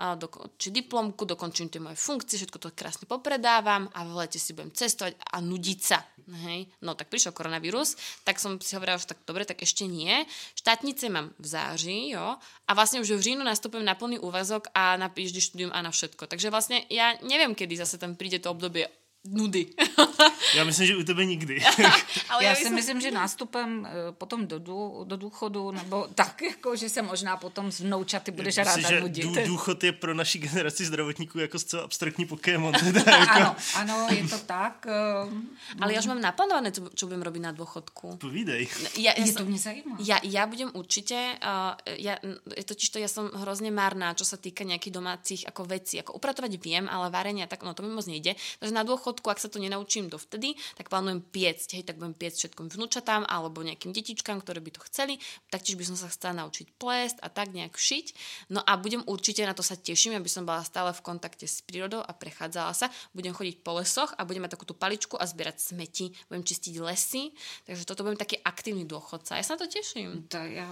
a či diplomku, dokončím tie moje funkcie, všetko to krásne popredávam a v lete si budem cestovať a nudiť sa. Hej. No tak prišiel koronavírus, tak som si hovorila, že tak dobre, tak ešte nie. Štátnice mám v září, jo, a vlastne už v říjnu nastupujem na plný úvazok a na PhD štúdium a na všetko. Takže vlastne ja neviem, kedy zase tam príde to obdobie nudy. Já myslím, že u tebe nikdy. Ale já, já si jsem... myslím, že nástupem eh, potom do, dů, do důchodu, nebo tak, jako, že se možná potom z vnoučaty budeš ráda že nudit. Dů, důchod je pro naši generaci zdravotníků jako zcela abstraktní Pokémon. Teda, jako... ano, ano, je to tak. Eh, Ale já už mám naplánované, co, čo budem robiť na dôchodku. Povídej. Ja, ja je to mě zajímá. Ja, ja budem určite, uh, ja, totiž to ja som hrozne marná, čo sa týka nejakých domácich ako vecí. Ako upratovať viem, ale varenia, tak no to mi moc nejde. Takže na dôchod dôchodku, ak sa to nenaučím dovtedy, tak plánujem piecť, hej, tak budem piecť všetkom vnúčatám alebo nejakým detičkám, ktoré by to chceli, taktiež by som sa chcela naučiť plést a tak nejak šiť. No a budem určite, na to sa teším, aby som bola stále v kontakte s prírodou a prechádzala sa. Budem chodiť po lesoch a budem mať takú tú paličku a zbierať smeti, budem čistiť lesy, takže toto budem taký aktívny dôchodca. Ja sa na to teším. To ja,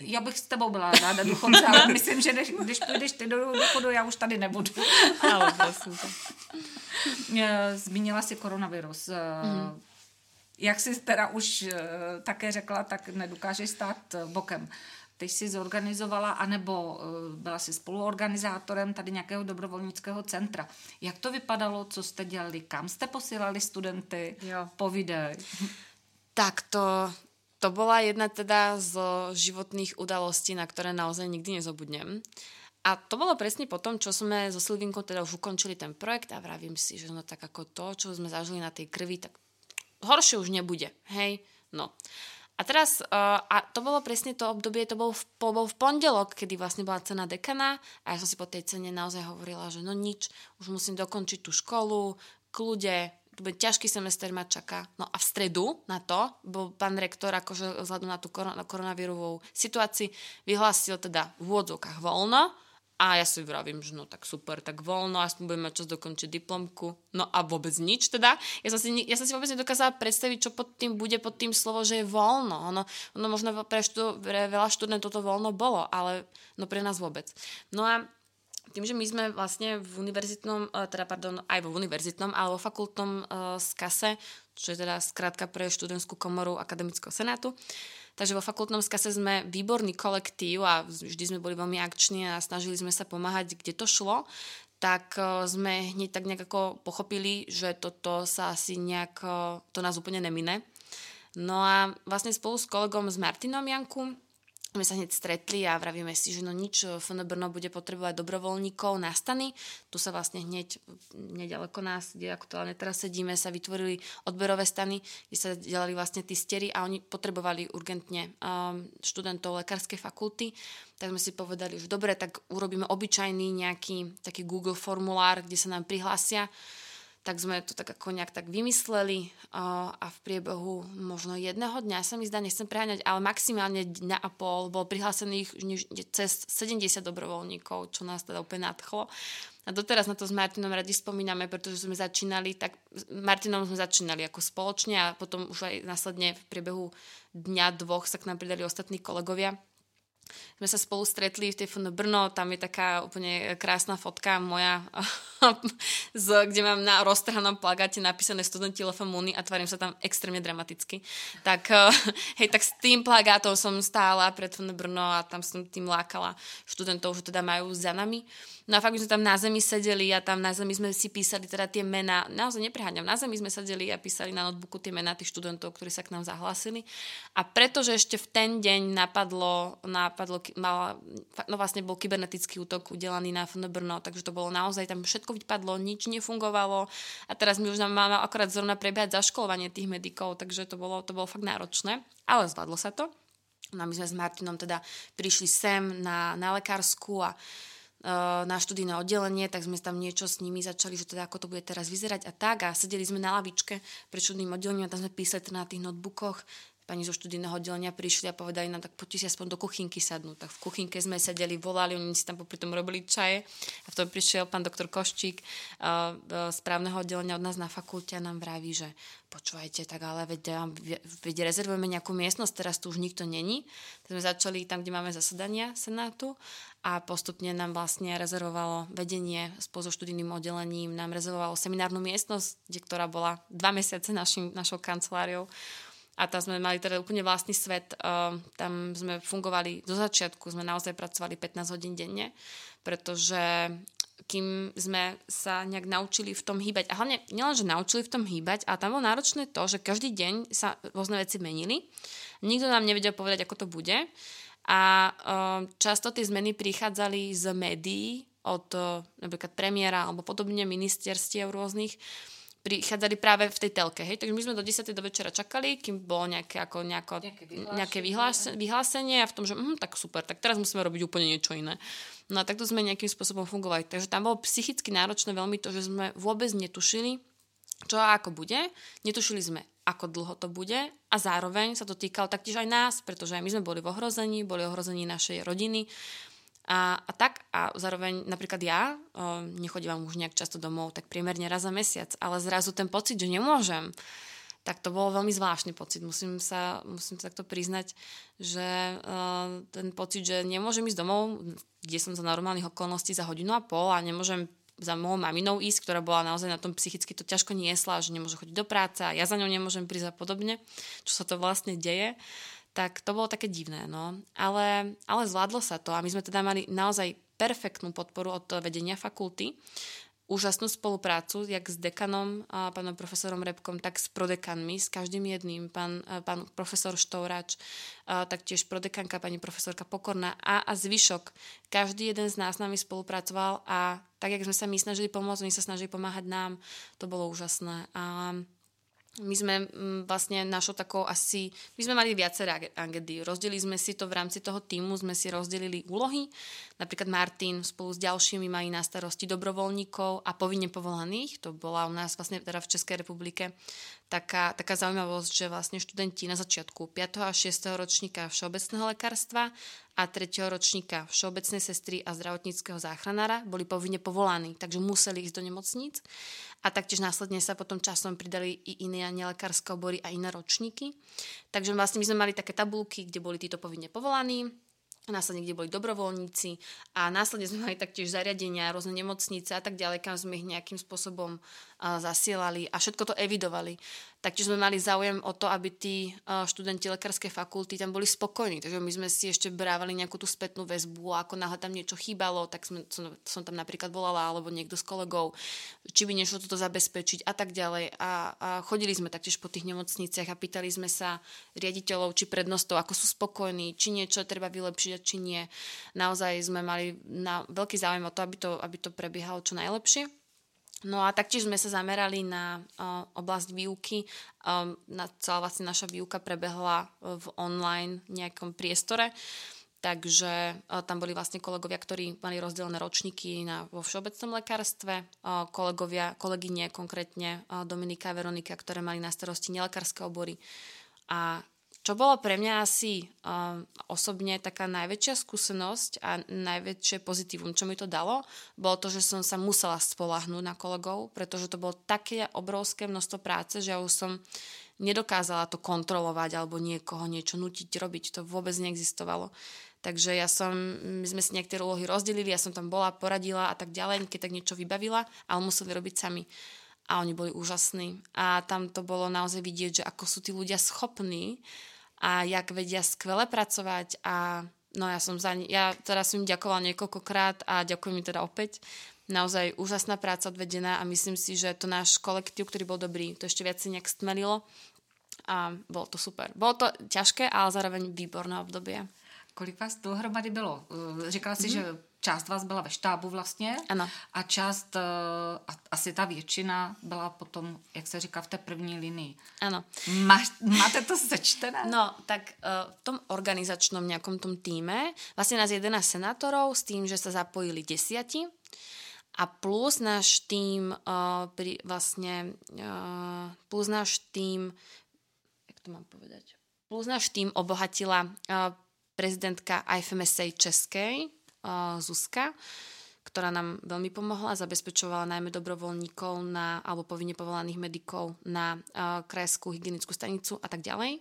já bych s tebou byla ráda důchodce, ale myslím, že když, když půjdeš ty do důchodu, já už tady nebudu. Ale prosím zmínila si koronavirus. Mm. Jak jsi teda už eh, také řekla, tak nedokážeš stát bokem. Ty jsi zorganizovala, anebo byla jsi spoluorganizátorem tady nějakého dobrovolnického centra. Jak to vypadalo, co jste dělali, kam jste posílali studenty? Jo. Povídej. Tak to, to bola jedna teda z životných udalostí, na ktoré naozaj nikdy nezabudnem. A to bolo presne po tom, čo sme so Silvinkou teda už ukončili ten projekt a vravím si, že no tak ako to, čo sme zažili na tej krvi, tak horšie už nebude, hej, no. A teraz, uh, a to bolo presne to obdobie, to bol v, bol v pondelok, kedy vlastne bola cena dekana a ja som si po tej cene naozaj hovorila, že no nič, už musím dokončiť tú školu, kľude, to bude ťažký semester ma čaká. No a v stredu na to bol pán rektor, akože vzhľadom na tú koronavírovú situácii, vyhlásil teda v úvodzovkách voľno, a ja si vravím, že no tak super, tak voľno, aspoň budeme čas dokončiť diplomku. No a vôbec nič teda. Ja som si, ja som si vôbec nedokázala predstaviť, čo pod tým bude pod tým slovo, že je voľno. Ono, ono možno pre, štu, pre veľa študentov to voľno bolo, ale no pre nás vôbec. No a tým, že my sme vlastne v univerzitnom, e, teda pardon, aj vo univerzitnom, ale vo fakultnom uh, skase, čo je teda skrátka pre študentskú komoru Akademického senátu, Takže vo fakultnom skase sme výborný kolektív a vždy sme boli veľmi akční a snažili sme sa pomáhať, kde to šlo tak e, sme hneď tak nejak pochopili, že toto sa asi nejak, to nás úplne nemine. No a vlastne spolu s kolegom s Martinom Janku sme sa hneď stretli a vravíme si, že no nič, FN Brno bude potrebovať dobrovoľníkov na stany. Tu sa vlastne hneď nedaleko nás, kde aktuálne teraz sedíme, sa vytvorili odberové stany, kde sa delali vlastne tí stery a oni potrebovali urgentne um, študentov lekárskej fakulty. Tak sme si povedali, že dobre, tak urobíme obyčajný nejaký taký Google formulár, kde sa nám prihlásia tak sme to tak ako nejak tak vymysleli a v priebehu možno jedného dňa sa mi zdá, nechcem preháňať, ale maximálne dňa a pol bol prihlásených cez 70 dobrovoľníkov, čo nás teda úplne nadchlo. A doteraz na to s Martinom radi spomíname, pretože sme začínali, tak Martinom sme začínali ako spoločne a potom už aj následne v priebehu dňa, dvoch sa k nám pridali ostatní kolegovia sme sa spolu stretli v tej FN Brno, tam je taká úplne krásna fotka moja, z, kde mám na roztrhanom plagáte napísané studenti LFMUNI a tvarím sa tam extrémne dramaticky. Tak, hej, tak s tým plagátom som stála pred FN Brno a tam som tým lákala študentov, že teda majú za nami. No a fakt, my sme tam na zemi sedeli a tam na zemi sme si písali teda tie mená, naozaj nepreháňam, na zemi sme sedeli a písali na notebooku tie mená tých študentov, ktorí sa k nám zahlásili. A pretože ešte v ten deň napadlo, napadlo mala, no vlastne bol kybernetický útok udelaný na FN Brno, takže to bolo naozaj, tam všetko vypadlo, nič nefungovalo a teraz my už máme akorát zrovna prebiehať zaškolovanie tých medikov, takže to bolo, to bolo fakt náročné, ale zvládlo sa to. No a my sme s Martinom teda prišli sem na, na lekársku a na študijné oddelenie, tak sme tam niečo s nimi začali, že teda ako to bude teraz vyzerať a tak. A sedeli sme na lavičke pred študijným oddelením a tam sme písali teda na tých notebookoch pani zo študijného oddelenia prišli a povedali nám, tak poďte si aspoň do kuchynky sadnúť. Tak v kuchynke sme sedeli, volali, oni si tam popri tom robili čaje a v tom prišiel pán doktor Koščík uh, správneho oddelenia od nás na fakulte a nám vraví, že počúvajte, tak ale veď, veď rezervujeme nejakú miestnosť, teraz tu už nikto není. Tak sme začali tam, kde máme zasadania Senátu a postupne nám vlastne rezervovalo vedenie spolu so študijným oddelením, nám rezervovalo seminárnu miestnosť, kde, ktorá bola dva mesiace našim, našou kanceláriou a tam sme mali teda úplne vlastný svet. Uh, tam sme fungovali do začiatku, sme naozaj pracovali 15 hodín denne, pretože kým sme sa nejak naučili v tom hýbať. A hlavne nielenže naučili v tom hýbať, a tam bolo náročné to, že každý deň sa rôzne veci menili. Nikto nám nevedel povedať, ako to bude. A uh, často tie zmeny prichádzali z médií, od uh, napríklad premiéra alebo podobne ministerstiev rôznych, prichádzali práve v tej telke. Hej? Takže my sme do 10. do večera čakali, kým bolo nejaké, ako, nejako, nejaké, vyhlásenie. nejaké vyhlásenie, vyhlásenie a v tom, že hm, tak super, tak teraz musíme robiť úplne niečo iné. No a takto sme nejakým spôsobom fungovali. Takže tam bolo psychicky náročné veľmi to, že sme vôbec netušili, čo a ako bude. Netušili sme, ako dlho to bude a zároveň sa to týkalo taktiež aj nás, pretože aj my sme boli v ohrození, boli ohrození našej rodiny a, a tak, a zároveň napríklad ja, o, nechodím už nejak často domov, tak priemerne raz za mesiac, ale zrazu ten pocit, že nemôžem, tak to bol veľmi zvláštny pocit. Musím sa, musím sa takto priznať, že uh, ten pocit, že nemôžem ísť domov, kde som za normálnych okolností za hodinu a pol a nemôžem za mojou maminou ísť, ktorá bola naozaj na tom psychicky to ťažko niesla, že nemôže chodiť do práce a ja za ňou nemôžem prísť a podobne, čo sa to vlastne deje. Tak to bolo také divné, no. Ale, ale zvládlo sa to a my sme teda mali naozaj perfektnú podporu od vedenia fakulty, úžasnú spoluprácu, jak s dekanom, a pánom profesorom Repkom, tak s prodekanmi, s každým jedným, pán, pán profesor Štourač, taktiež prodekanka pani profesorka Pokorná a, a zvyšok. Každý jeden z nás nami spolupracoval a tak, jak sme sa my snažili pomôcť, oni sa snažili pomáhať nám, to bolo úžasné. A my sme mm, vlastne našou takou asi, my sme mali viaceré agendy. Rozdelili sme si to v rámci toho týmu, sme si rozdelili úlohy. Napríklad Martin spolu s ďalšími mají na starosti dobrovoľníkov a povinne povolaných. To bola u nás vlastne teda v Českej republike taká, taká zaujímavosť, že vlastne študenti na začiatku 5. a 6. ročníka všeobecného lekárstva a 3. ročníka všeobecnej sestry a zdravotníckého záchranára boli povinne povolaní, takže museli ísť do nemocníc a taktiež následne sa potom časom pridali i iné nelekárske obory a iné ročníky. Takže vlastne my sme mali také tabulky, kde boli títo povinne povolaní, následne, kde boli dobrovoľníci a následne sme mali taktiež zariadenia, rôzne nemocnice a tak ďalej, kam sme ich nejakým spôsobom zasielali a všetko to evidovali. taktiež sme mali záujem o to, aby tí študenti lekárskej fakulty tam boli spokojní. Takže my sme si ešte brávali nejakú tú spätnú väzbu a ako náhle tam niečo chýbalo, tak sme, som, som tam napríklad volala alebo niekto z kolegov, či by nešlo toto zabezpečiť a tak ďalej. A, a chodili sme taktiež po tých nemocniciach a pýtali sme sa riaditeľov či prednostov, ako sú spokojní, či niečo treba vylepšiť a či nie. Naozaj sme mali na veľký záujem o to, aby to, aby to prebiehalo čo najlepšie. No a taktiež sme sa zamerali na uh, oblasť výuky. Um, na, celá vlastne naša výuka prebehla v online nejakom priestore. Takže uh, tam boli vlastne kolegovia, ktorí mali rozdelené ročníky na, vo všeobecnom lekárstve, uh, kolegovia, kolegyne, konkrétne uh, Dominika a Veronika, ktoré mali na starosti nelekárske obory. A čo bolo pre mňa asi um, osobne taká najväčšia skúsenosť a najväčšie pozitívum, čo mi to dalo, bolo to, že som sa musela spolahnúť na kolegov, pretože to bolo také obrovské množstvo práce, že ja už som nedokázala to kontrolovať alebo niekoho niečo nutiť robiť. To vôbec neexistovalo. Takže ja som, my sme si niektoré úlohy rozdelili, ja som tam bola, poradila a tak ďalej, keď tak niečo vybavila, ale museli robiť sami a oni boli úžasní. A tam to bolo naozaj vidieť, že ako sú tí ľudia schopní a jak vedia skvele pracovať a no ja som za ni- ja teraz som im ďakovala niekoľkokrát a ďakujem mi teda opäť. Naozaj úžasná práca odvedená a myslím si, že to náš kolektív, ktorý bol dobrý, to ešte viac si nejak stmelilo a bolo to super. Bolo to ťažké, ale zároveň výborné obdobie. Kolik vás dohromady bylo? Říkala si, mm-hmm. že část vás byla ve štábu vlastně ano. a část, a asi ta většina byla potom, jak se říká, v té první linii. Ano. Má, máte to sečtené? No, tak uh, v tom organizačnom nejakom tom týme, vlastne nás 11 senátorov s tým, že sa zapojili desiati a plus náš tým uh, pri, vlastne uh, plus náš tým jak to mám povedať plus náš tým obohatila uh, prezidentka IFMSA Českej, Zuzka, ktorá nám veľmi pomohla, zabezpečovala najmä dobrovoľníkov na, alebo povinne povolaných medikov na krajskú hygienickú stanicu a tak ďalej.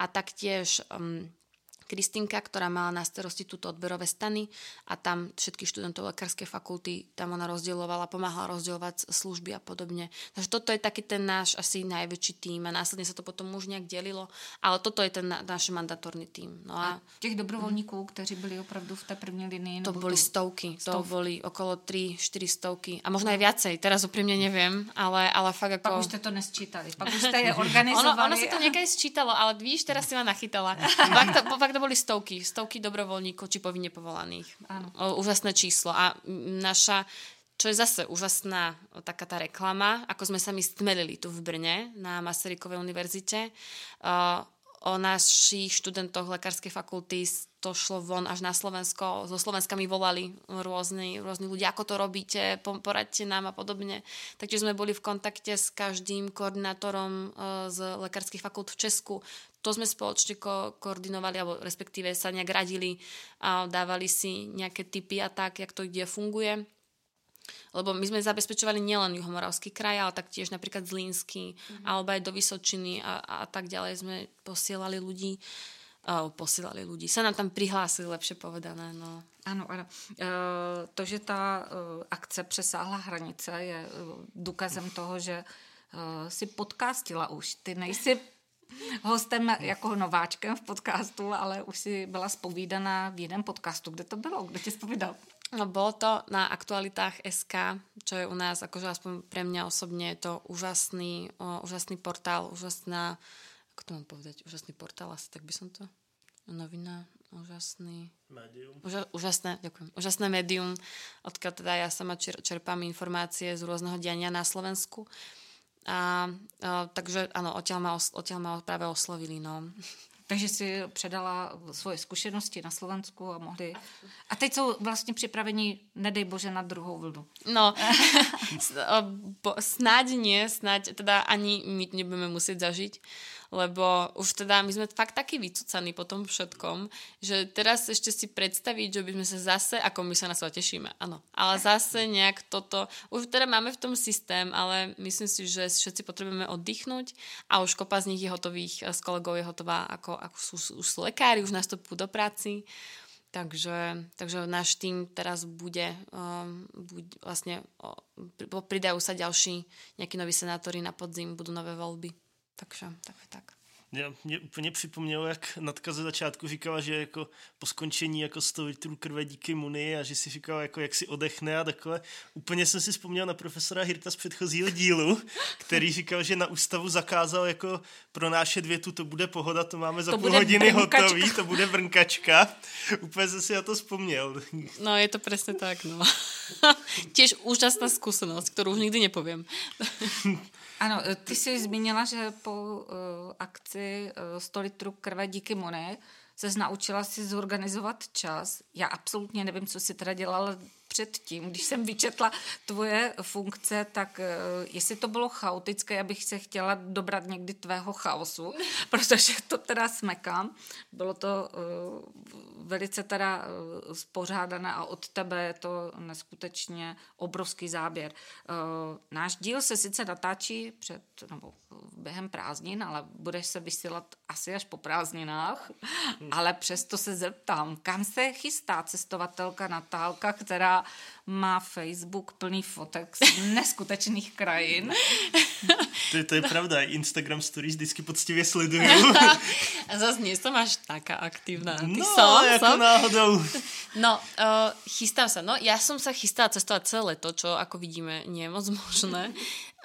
A taktiež um, Kristinka, ktorá mala na starosti túto odberové stany a tam všetkých študentov lekárskej fakulty, tam ona rozdielovala, pomáhala rozdielovať služby a podobne. Takže toto je taký ten náš asi najväčší tým a následne sa to potom už nejak delilo, ale toto je ten náš mandatórny tým. No a, a těch dobrovoľníkov, kteří byli opravdu v té první linii? To boli to... stovky, stov? to boli okolo 3-4 stovky a možno aj viacej, teraz úprimne neviem, ale, ale fakt ako... Pak už ste to nesčítali, pak už ste je organizovali. ono, ono sa to niekedy sčítalo, ale víš, teraz si ma nachytala. pak to, to boli stovky, stovky dobrovoľníkov či povinne povolaných. Áno. Úžasné číslo. A naša, čo je zase úžasná taká tá reklama, ako sme sa my stmelili tu v Brne na Masarykovej univerzite. Uh, o našich študentoch lekárskej fakulty to šlo von až na Slovensko. Zo Slovenska mi volali rôzni, rôzni ľudia, ako to robíte, poradte nám a podobne. Takže sme boli v kontakte s každým koordinátorom z lekárskych fakult v Česku. To sme spoločne ko- koordinovali, alebo respektíve sa nejak radili a dávali si nejaké typy a tak, jak to kde funguje. Lebo my sme zabezpečovali nielen Juhomoravský kraj, ale taktiež napríklad Zlínsky, mm-hmm. alebo aj do Vysočiny a, a tak ďalej sme posielali ľudí. Uh, posielali ľudí. Sa nám tam prihlásili, lepšie povedané. No. Ano, ano. E, to, že ta e, akce přesáhla hranice, je e, důkazem toho, že e, si podcastila už. Ty nejsi hostem jako nováčkem v podcastu, ale už si byla spovídaná v jednom podcastu. Kde to bylo? Kdo tě spovídal? No bolo to na aktualitách SK, čo je u nás, akože aspoň pre mňa osobne je to úžasný, o, úžasný portál, úžasná, ako to mám povedať, úžasný portál, asi tak by som to, novina, úžasný... Médium. Úža, úžasné, ďakujem. Úžasné médium, odkiaľ teda ja sama čer, čerpám informácie z rôzneho diania na Slovensku. A, a takže áno, odtiaľ ma, odtiaľ ma práve oslovili, no. Takže si předala svoje zkušenosti na Slovensku a mohli... A teď jsou vlastně připraveni, nedej bože, na druhou vlnu. No, snáď nie, snáď teda ani my nebudeme musieť zažiť lebo už teda my sme fakt takí vycúcaní po tom všetkom, že teraz ešte si predstaviť, že by sme sa zase, ako my sa na seba tešíme, áno, ale zase nejak toto, už teda máme v tom systém, ale myslím si, že všetci potrebujeme oddychnúť a už kopa z nich je hotových, z kolegov je hotová, ako, ako sú, už sú lekári, už nastupujú do práci, Takže, takže náš tým teraz bude, um, buď vlastne o, pridajú sa ďalší nejakí noví senátori na podzim, budú nové voľby. Takže tak, tak. Mě, mě úplně připomnělo, jak Natka ze začátku říkala, že jako po skončení jako 100 litrů krve díky Muni a že si říkala, jako jak si odechne a takhle. Úplně jsem si vzpomněl na profesora Hirta z předchozího dílu, který říkal, že na ústavu zakázal jako pronášet větu, to bude pohoda, to máme za To půl hodiny brnkačka. hotový, to bude vrnkačka. Úplně jsem si na to vzpomněl. No, je to presne tak, no. Tiež úžasná skúsenosť, ktorú už nikdy nepoviem. Ano, eh, ty jsi zmínila, že po uh, akci uh, 100 litrů krve díky Monet se naučila si zorganizovat čas. Já absolutně nevím, co jsi teda dělala předtím. Když jsem vyčetla tvoje funkce, tak uh, jestli to bylo chaotické, já bych se chtěla dobrat někdy tvého chaosu, protože to teda smekám. Bylo to uh, velice teda uh, spořádané a od tebe je to neskutečně obrovský záběr. Náš díl se sice natáčí před, nebo během prázdnin, ale budeš se vysílat asi až po prázdninách, ale přesto se zeptám, kam se chystá cestovatelka Natálka, která má Facebook plný fotek z neskutečných krajin. To, to je pravda, Instagram stories vždycky poctivě sleduju. A zase nie som až taká aktívna. Ty No, som, jako som. náhodou. No, uh, chystám sa. No, ja som sa chystala cestovať celé leto, čo ako vidíme nie je moc možné.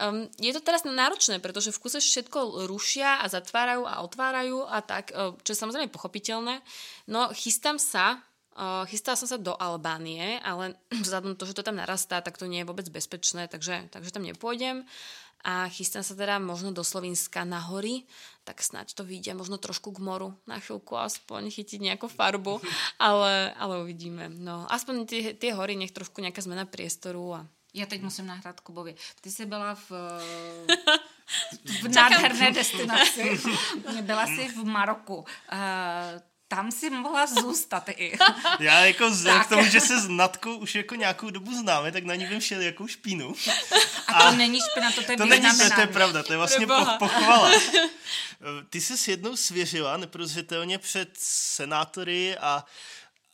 Um, je to teraz náročné, pretože v kuse všetko rušia a zatvárajú a otvárajú a tak, uh, čo je samozrejme pochopiteľné. No, chystám sa, uh, chystala som sa do Albánie, ale vzhľadom to, že to tam narastá, tak to nie je vôbec bezpečné, takže, takže tam nepôjdem. A chystám sa teda možno do Slovenska na hory, tak snáď to vyjde možno trošku k moru na chvíľku aspoň chytiť nejakú farbu, ale, ale uvidíme. No, aspoň tie, tie hory, nech trošku nejaká zmena priestoru a Já teď musím nahrát Kubovi. Ty jsi byla v, v nádherné destinaci. Byla jsi v Maroku. Tam si mohla zůstat i. Já jako z, Tak. k tomu, že se s Natkou už jako nějakou dobu známe, tak na ní vím všel jakou špínu. A to není špina, to je To není, to, to je pravda, to je vlastně po, Preboha. pochvala. Ty jsi s jednou svěřila neprozřetelně před senátory a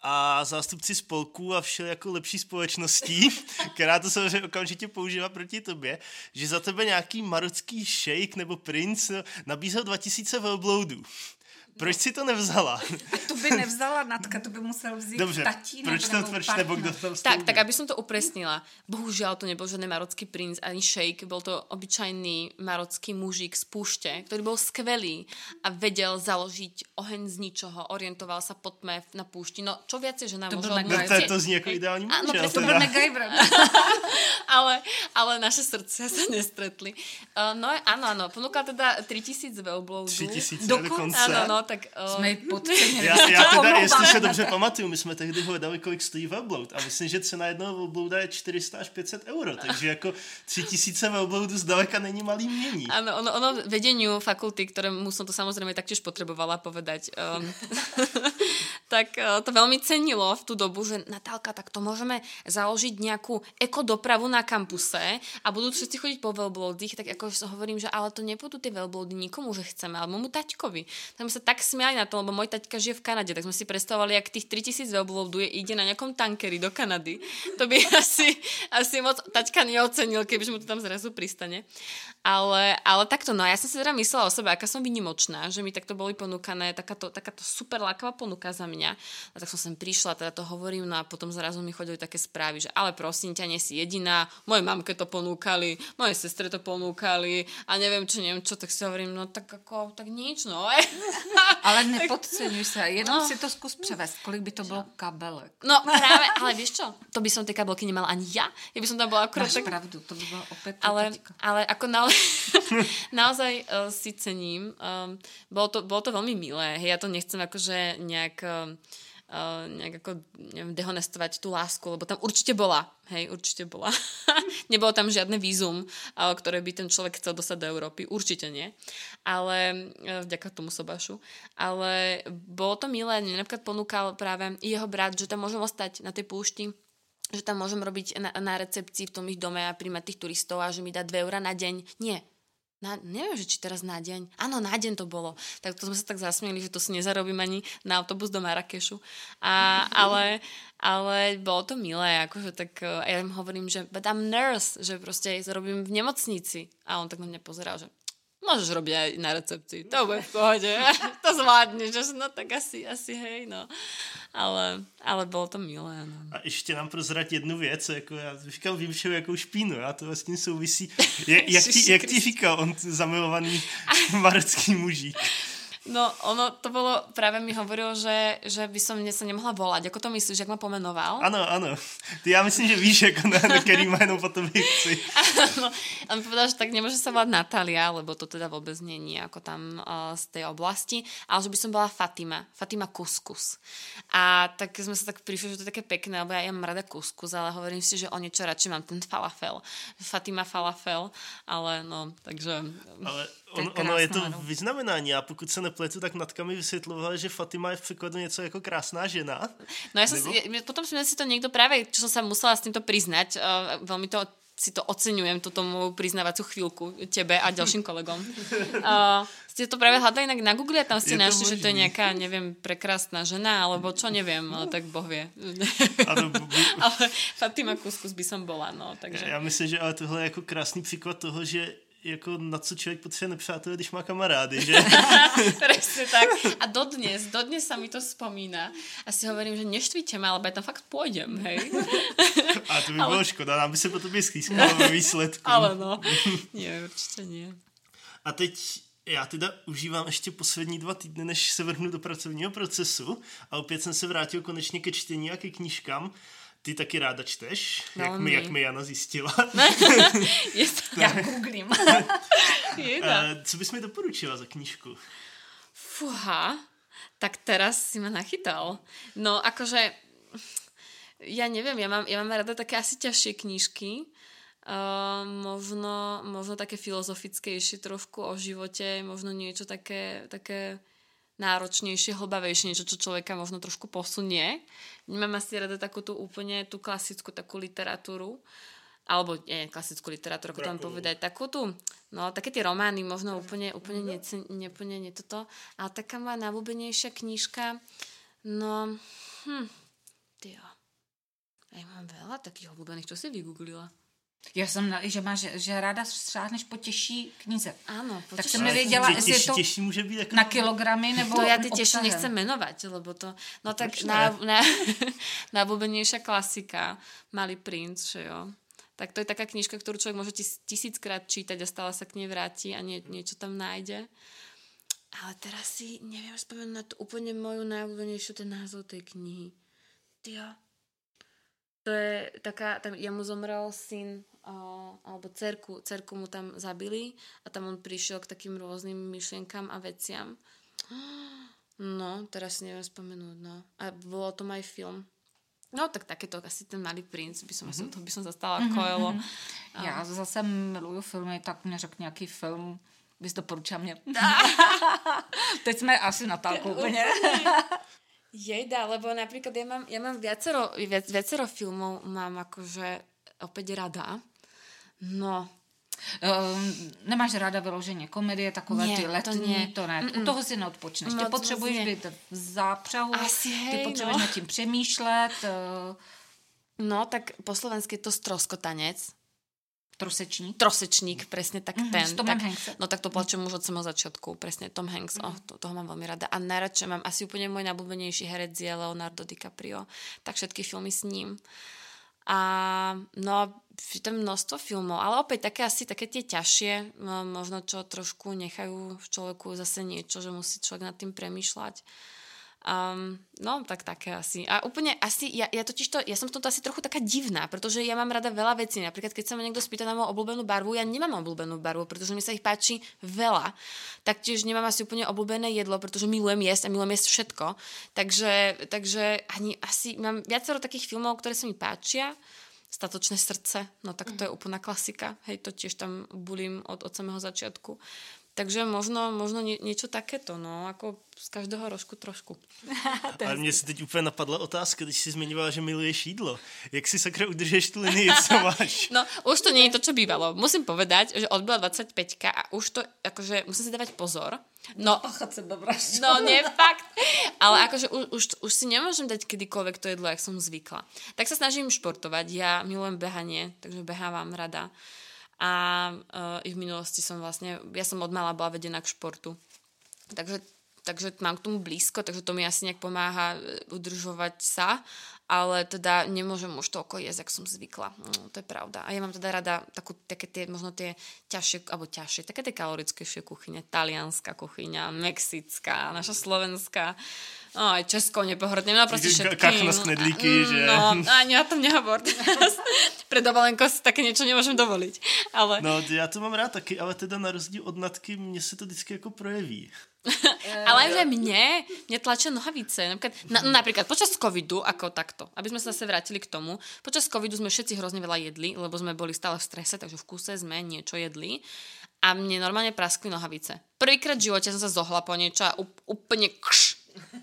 a zástupci spolků a vše jako lepší společností, která to samozřejmě okamžitě používá proti tobě, že za tebe nějaký marocký šejk nebo princ nabízel 2000 velbloudů. Proč si to nevzala? A to by nevzala Natka, to by musel vzít Dobře, tatínek proč to nebo proč partner. nebo kdo tam Tak, tak aby som to upresnila. Bohužiaľ to nebol žiadny marocký princ ani šejk, bol to obyčajný marocký mužik z púšte, ktorý bol skvelý a vedel založiť oheň z ničoho, orientoval sa po tme na púšti. No, čo viacej, že nám To byl No, to, to zní jako ideální Áno, manžel. presne, To MacGyver. ale, ale naše srdce sa nestretli. Uh, no áno, áno, ponúkal teda 3000 velbloudů. 3000 Dokonce. dokonce. Áno, no, tak... Uh, Jsme ji podcenili. Já, já teda, jestli se dobře pamatuju, my jsme tehdy hledali, kolik stojí velbloud a myslím, že cena jednoho velblouda je 400 až 500 euro, takže jako 3000 velbloudů zdaleka není malý mění. Áno, ono, ono vedeniu fakulty, ktorému som to samozrejme taktiež potrebovala povedať, um, tak uh, to veľmi cenilo v tú dobu, že Natálka, tak to môžeme založiť nejakú ekodopravu na kampuse a budú všetci chodiť po veľblódich, tak ako hovorím, že ale to nepôjdu tie veľblódy nikomu, že chceme, ale môjmu taťkovi. Tak sme sa tak smiali na to, lebo môj taťka žije v Kanade, tak sme si predstavovali, jak tých 3000 veľblódů je, ide na nejakom tankeri do Kanady. To by asi, asi moc taťka neocenil, kebyže mu to tam zrazu pristane. Ale, ale takto, no a ja som si teda myslela o sebe, aká som vynimočná, že mi takto boli ponúkané takáto, takáto super lákavá ponuka za mňa. A tak som sem prišla, teda to hovorím, no a potom zrazu mi chodili také správy, že ale prosím ťa, nie si jediná, moje mamke to ponúkali, moje sestre to ponúkali a neviem čo, neviem čo, tak si hovorím, no tak ako, tak nič, no. Ale nepodceňuj se, jenom No. si to zkus převést, kolik by to bylo kabelek. No práve, ale vieš čo, to by som tie kabelky nemala ani ja, ja by som tam bola akurát Máš tak pravdu, to by bylo opět ale, ale ako na, naozaj uh, si cením. Um, bolo, to, bolo to veľmi milé. Hej, ja to nechcem akože nejak, um, uh, nejak ako, neviem, dehonestovať tú lásku, lebo tam určite bola. Hej, určite bola. Nebolo tam žiadne vízum, uh, ktoré by ten človek chcel dostať do Európy. Určite nie. Ale uh, vďaka tomu sobašu. Ale bolo to milé. Napríklad ponúkal práve jeho brat, že tam môžem ostať na tej púšti že tam môžem robiť na, na recepcii v tom ich dome a príjmať tých turistov a že mi dá 2 eurá na deň. Nie. Na, neviem, že či teraz na deň. Áno, na deň to bolo. Tak to sme sa tak zasmieli, že to si nezarobím ani na autobus do Marrakešu. A, ale, ale bolo to milé, akože tak eh, ja im hovorím, že but I'm nurse, že proste robím v nemocnici. A on tak na mňa pozeral, že môžeš robiť aj na recepcii, to bude v pohode, to zvládneš, že no tak asi, asi hej, no. Ale, ale bylo to milé, no. A ještě nám prozrať jednu věc, jako já říkal, vím všeho jakou špínu, a to vlastně souvisí, jak, jak, ti, jak ti říkal on zamilovaný marecký mužík? No, ono to bolo, práve mi hovoril, že, že by som sa nemohla volať. Ako to myslíš, jak ma pomenoval? Áno, áno. Ty ja myslím, že víš, ako na, na ktorý jméno potom chci. Áno, on povedal, že tak nemôže sa volať Natália, lebo to teda vôbec není ako tam uh, z tej oblasti, ale že by som bola Fatima. Fatima Kuskus. A tak sme sa tak prišli, že to je také pekné, lebo ja, ja mám rada kuskus, ale hovorím si, že o niečo radšej mám ten falafel. Fatima falafel, ale no, takže... Ale on, ono je to vyznamenání a pokud se nepletu, tak Natka mi vysvětlovala, že Fatima je v překladu něco jako krásná žena. No ja som si, potom som si to niekto práve, čo som sa musela s týmto priznať, uh, veľmi to si to oceňujem, túto moju priznávaciu chvíľku tebe a ďalším kolegom. Uh, ste to práve hľadali inak na Google a tam ste našli, že to je nejaká, neviem, prekrásna žena, alebo čo, neviem, ale tak Boh vie. ale, ale Fatima Kuskus by som bola, no, takže... Ja myslím, že ale tohle je jako krásný příklad toho, že jako na co člověk potřebuje nepřátelé, když má kamarády, že? Presne tak. A dodnes, dodnes sa mi to spomína. A si hovorím, že neštvíte ma, alebo ja tam fakt pôjdem, hej. A to by ale... bylo škoda, nám by se potom schýskalo ve výsledku. Ale no, nie, určitě nie. A teď já teda užívám ještě poslední dva týdny, než se vrhnu do pracovního procesu a opět jsem se vrátil konečně ke čtení a ke knížkám. Ty taky ráda čteš, no, jak, mi, jak mi Jana zjistila. Je to, já googlím. Co bys mi doporučila za knížku? Fúha, tak teraz si ma nachytal. No akože, ja neviem, ja mám, ja mám rada také asi ťažšie knížky, uh, možno, možno také filozofickejšie trošku o živote, možno niečo také, také náročnejšie, hlbavejšie, niečo, čo človeka možno trošku posunie. Nemám asi rada takú tú úplne tú klasickú takú literatúru, alebo nie, klasickú literatúru, ako tam povedať, takú tú, no také tie romány, možno úplne, úplne, mhm. nece, neplne nie toto, ale taká moja najľúbenejšia knižka, no, hm, tyjo, ja mám veľa takých obľúbených, čo si vygooglila? Já jsem, že máš, že ráda šáhneš po těžší knize. Áno, po Tak jsem nevěděla, jestli je to těžší může být jako... na kilogramy nebo To ja ty těžší nechcem menovať, lebo to... No, no tak na, na, klasika, Malý princ, že jo. Tak to je taká knižka, ktorú človek môže tis, tisíckrát čítať a stále sa k nej vráti a nie, niečo tam nájde. Ale teraz si neviem spomenúť na to úplne moju najobľúbenejšiu ten názov tej knihy. Tio. To je taká, tam jemu zomrel syn alebo cerku, cerku mu tam zabili a tam on prišiel k takým rôznym myšlienkam a veciam. No, teraz si neviem spomenúť, no. A bolo to aj film. No, tak takéto, asi ten malý princ, by som, mm-hmm. to by som zastala mm-hmm. Mm-hmm. Já zase miluju filmy, tak mě řekl nějaký film, bys doporučila mě. Teď jsme asi na úplně. Jejda, lebo napríklad ja mám, ja mám viacero, viac, viacero filmov mám akože opäť rada. No, Um, nemáš ráda vyloženě komedie, takové nie, ty letní, to ne. To ne. Mm-mm. U toho si neodpočneš. Moc, ty potřebuješ moc být v zápřahu, Asi, hej, ty potřebuješ no. nad tím přemýšlet. Uh... No, tak po slovensky je to stroskotanec. Trosečník? Trosečník, presne tak mm-hmm, ten. S Tomem tak, No tak to plačem už od samého začiatku, presne Tom Hanks, mm-hmm. oh, to, toho mám veľmi rada. A najradšej mám, asi úplne môj najblúbenejší herec je Leonardo DiCaprio, tak všetky filmy s ním. A no je tam množstvo filmov, ale opäť také asi také tie ťažšie, no, možno čo trošku nechajú v človeku zase niečo, že musí človek nad tým premýšľať. Um, no, tak také asi. A úplne asi, ja, ja totiž to, ja som v tomto asi trochu taká divná, pretože ja mám rada veľa vecí. Napríklad, keď sa ma niekto spýta na moju obľúbenú barvu, ja nemám obľúbenú barvu, pretože mi sa ich páči veľa. Taktiež nemám asi úplne obľúbené jedlo, pretože milujem jesť a milujem jesť všetko. Takže, takže ani asi mám viacero takých filmov, ktoré sa mi páčia statočné srdce, no tak to je úplná klasika, hej, to tiež tam bulím od, od samého začiatku. Takže možno, možno nie, niečo takéto, no, ako z každého rožku trošku. Ale mně se teď úplně napadla otázka, když jsi zmiňovala, že miluješ jídlo. Jak si sakra udržeš tu linii, co máš? No, už to nie je to, čo bývalo. Musím povedať, že odbyla 25 a už to, akože, musím si dávať pozor. No, no nie, fakt. Ale akože už, už, už si nemôžem dať kedykoľvek to jedlo, jak som zvykla. Tak sa snažím športovať. Ja milujem behanie, takže behávam rada a uh, i v minulosti som vlastne, ja som od mala bola vedená k športu. Takže, takže mám k tomu blízko, takže to mi asi nejak pomáha udržovať sa ale teda nemôžem už toľko jesť, ak som zvykla. No, to je pravda. A ja mám teda rada takú, také tie, možno tie ťažšie, alebo ťažšie, také tie kalorickejšie kuchyne. Talianská kuchyňa, mexická, naša slovenská. No, aj Česko nepohrdnem, no proste všetky. Kachna knedlíky, mm, že... No, ani o tom nehovor. Pre dovolenko si také niečo nemôžem dovoliť. Ale... No, ja to mám rád taky, ale teda na rozdíl od natky, mne se to vždycky jako projeví. Ale že mne, mne tlačia nohavice. Napríklad, na, napríklad počas covidu, ako takto, aby sme sa zase vrátili k tomu, počas covidu sme všetci hrozne veľa jedli, lebo sme boli stále v strese, takže v kuse sme niečo jedli a mne normálne praskli nohavice. Prvýkrát v živote som sa zohla po niečo a úplne kš,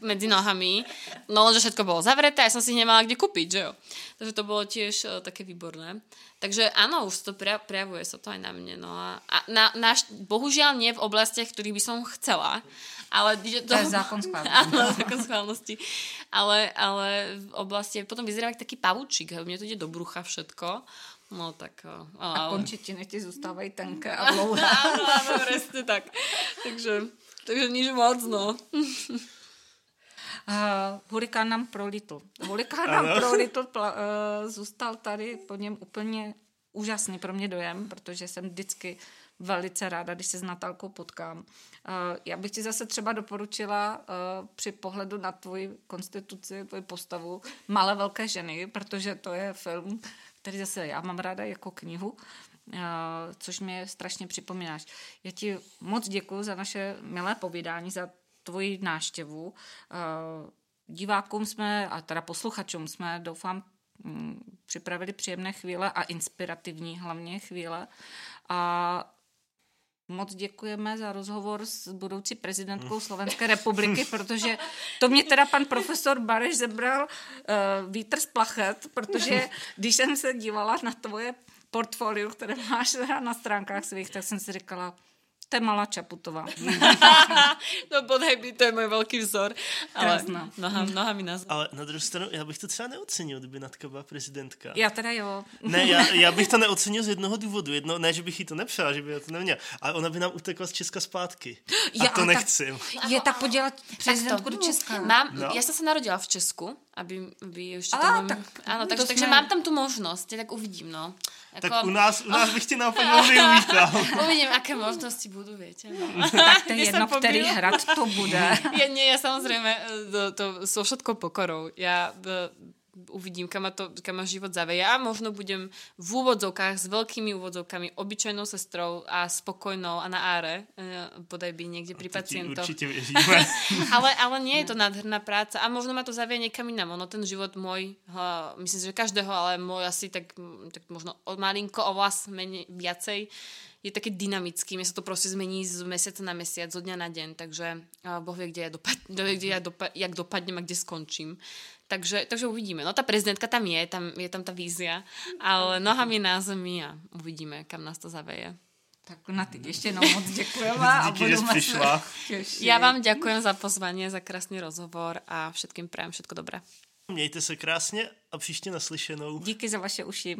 medzi nohami. No lenže všetko bolo zavreté ja som si nemala kde kúpiť, že jo. Takže to bolo tiež uh, také výborné. Takže áno, už to prejavuje sa to aj na mne. No a, a na, na, bohužiaľ nie v oblastiach, ktorých by som chcela. Ale to, to je zákon schválnosti. Áno, zákon schválnosti. Ale, ale v oblasti, potom vyzerá ako taký pavúčik. Mne to ide do brucha všetko. No tak... Ale... A končetiny ti zostávají tenké a dlouhé. áno, áno, presne tak. Takže, takže nič moc, no. Uh, hurikán nám prolítl. Hurikán nám prolítl, pla, uh, zůstal tady po něm úplně úžasný pro mě dojem, protože jsem vždycky velice ráda, když se s Natálkou potkám. Uh, já bych ti zase třeba doporučila uh, při pohledu na tvoji konstituci, tvoji postavu Malé velké ženy, protože to je film, který zase já mám ráda jako knihu, Uh, což mě strašně připomínáš. Já ti moc děkuji za naše milé povídání, za tvoji náštěvu. Eh, divákům jsme, a teda posluchačům jsme, doufám, mm, připravili příjemné chvíle a inspirativní hlavně chvíle. A moc děkujeme za rozhovor s budoucí prezidentkou Slovenské republiky, protože to mě teda pan profesor Bareš zebral uh, vítr z plachet, protože když jsem se dívala na tvoje portfolio, které máš na stránkách svých, tak jsem si říkala, to je malá Čaputová. no bodaj by, to je můj velký vzor. Ale noha, noha mi nás. Ale na druhou stranu, já bych to třeba neocenil, kdyby Natka byla prezidentka. Já teda jo. ne, já, já bych to neocenil z jednoho důvodu. Jedno, ne, že bych jí to nepřál, že by to neměla, ale ona by nám utekla z Česka zpátky. A já, to nechci. Je tak podělat prezidentku do Česka. Mám, no. Já jsem se narodila v Česku, aby, aby ještě to mám... tak, ano, takže, takže mám tam tu možnost, tak uvidím, no. Jako... Tak u nás, u nás bych ti naopak uvítal. Uvidím, aké možnosti budou, větě. No. tak to je jedno, který hrad to bude. ja, nie, ja samozrejme to, to so všetkou pokorou. Ja uvidím, kam ma, to, kam ma život zaveje a možno budem v úvodzovkách s veľkými úvodzovkami obyčajnou sestrou a spokojnou a na áre, podaj by niekde pri pacientoch. Ale, ale nie je to nádherná práca a možno ma to zavie niekam inam. Ono ten život môj, myslím si, že každého, ale môj asi tak, tak možno od malinko o vás menej, viacej je taký dynamický, mne sa to proste zmení z mesiaca na mesiac, zo dňa na deň, takže uh, Boh vie, kde ja, dopad, kde ja dopa- jak dopadnem a kde skončím. Takže, takže uvidíme. No tá prezidentka tam je, tam je tam tá vízia, ale nohami na zemi a uvidíme, kam nás to zaveje. Tak na ty ještě jednou moc děkujeme. a Díky, že přišla. Ja vám ďakujem za pozvanie, za krásny rozhovor a všetkým prajem všetko dobré. Mějte se krásně a příště naslyšenou. Díky za vaše uši.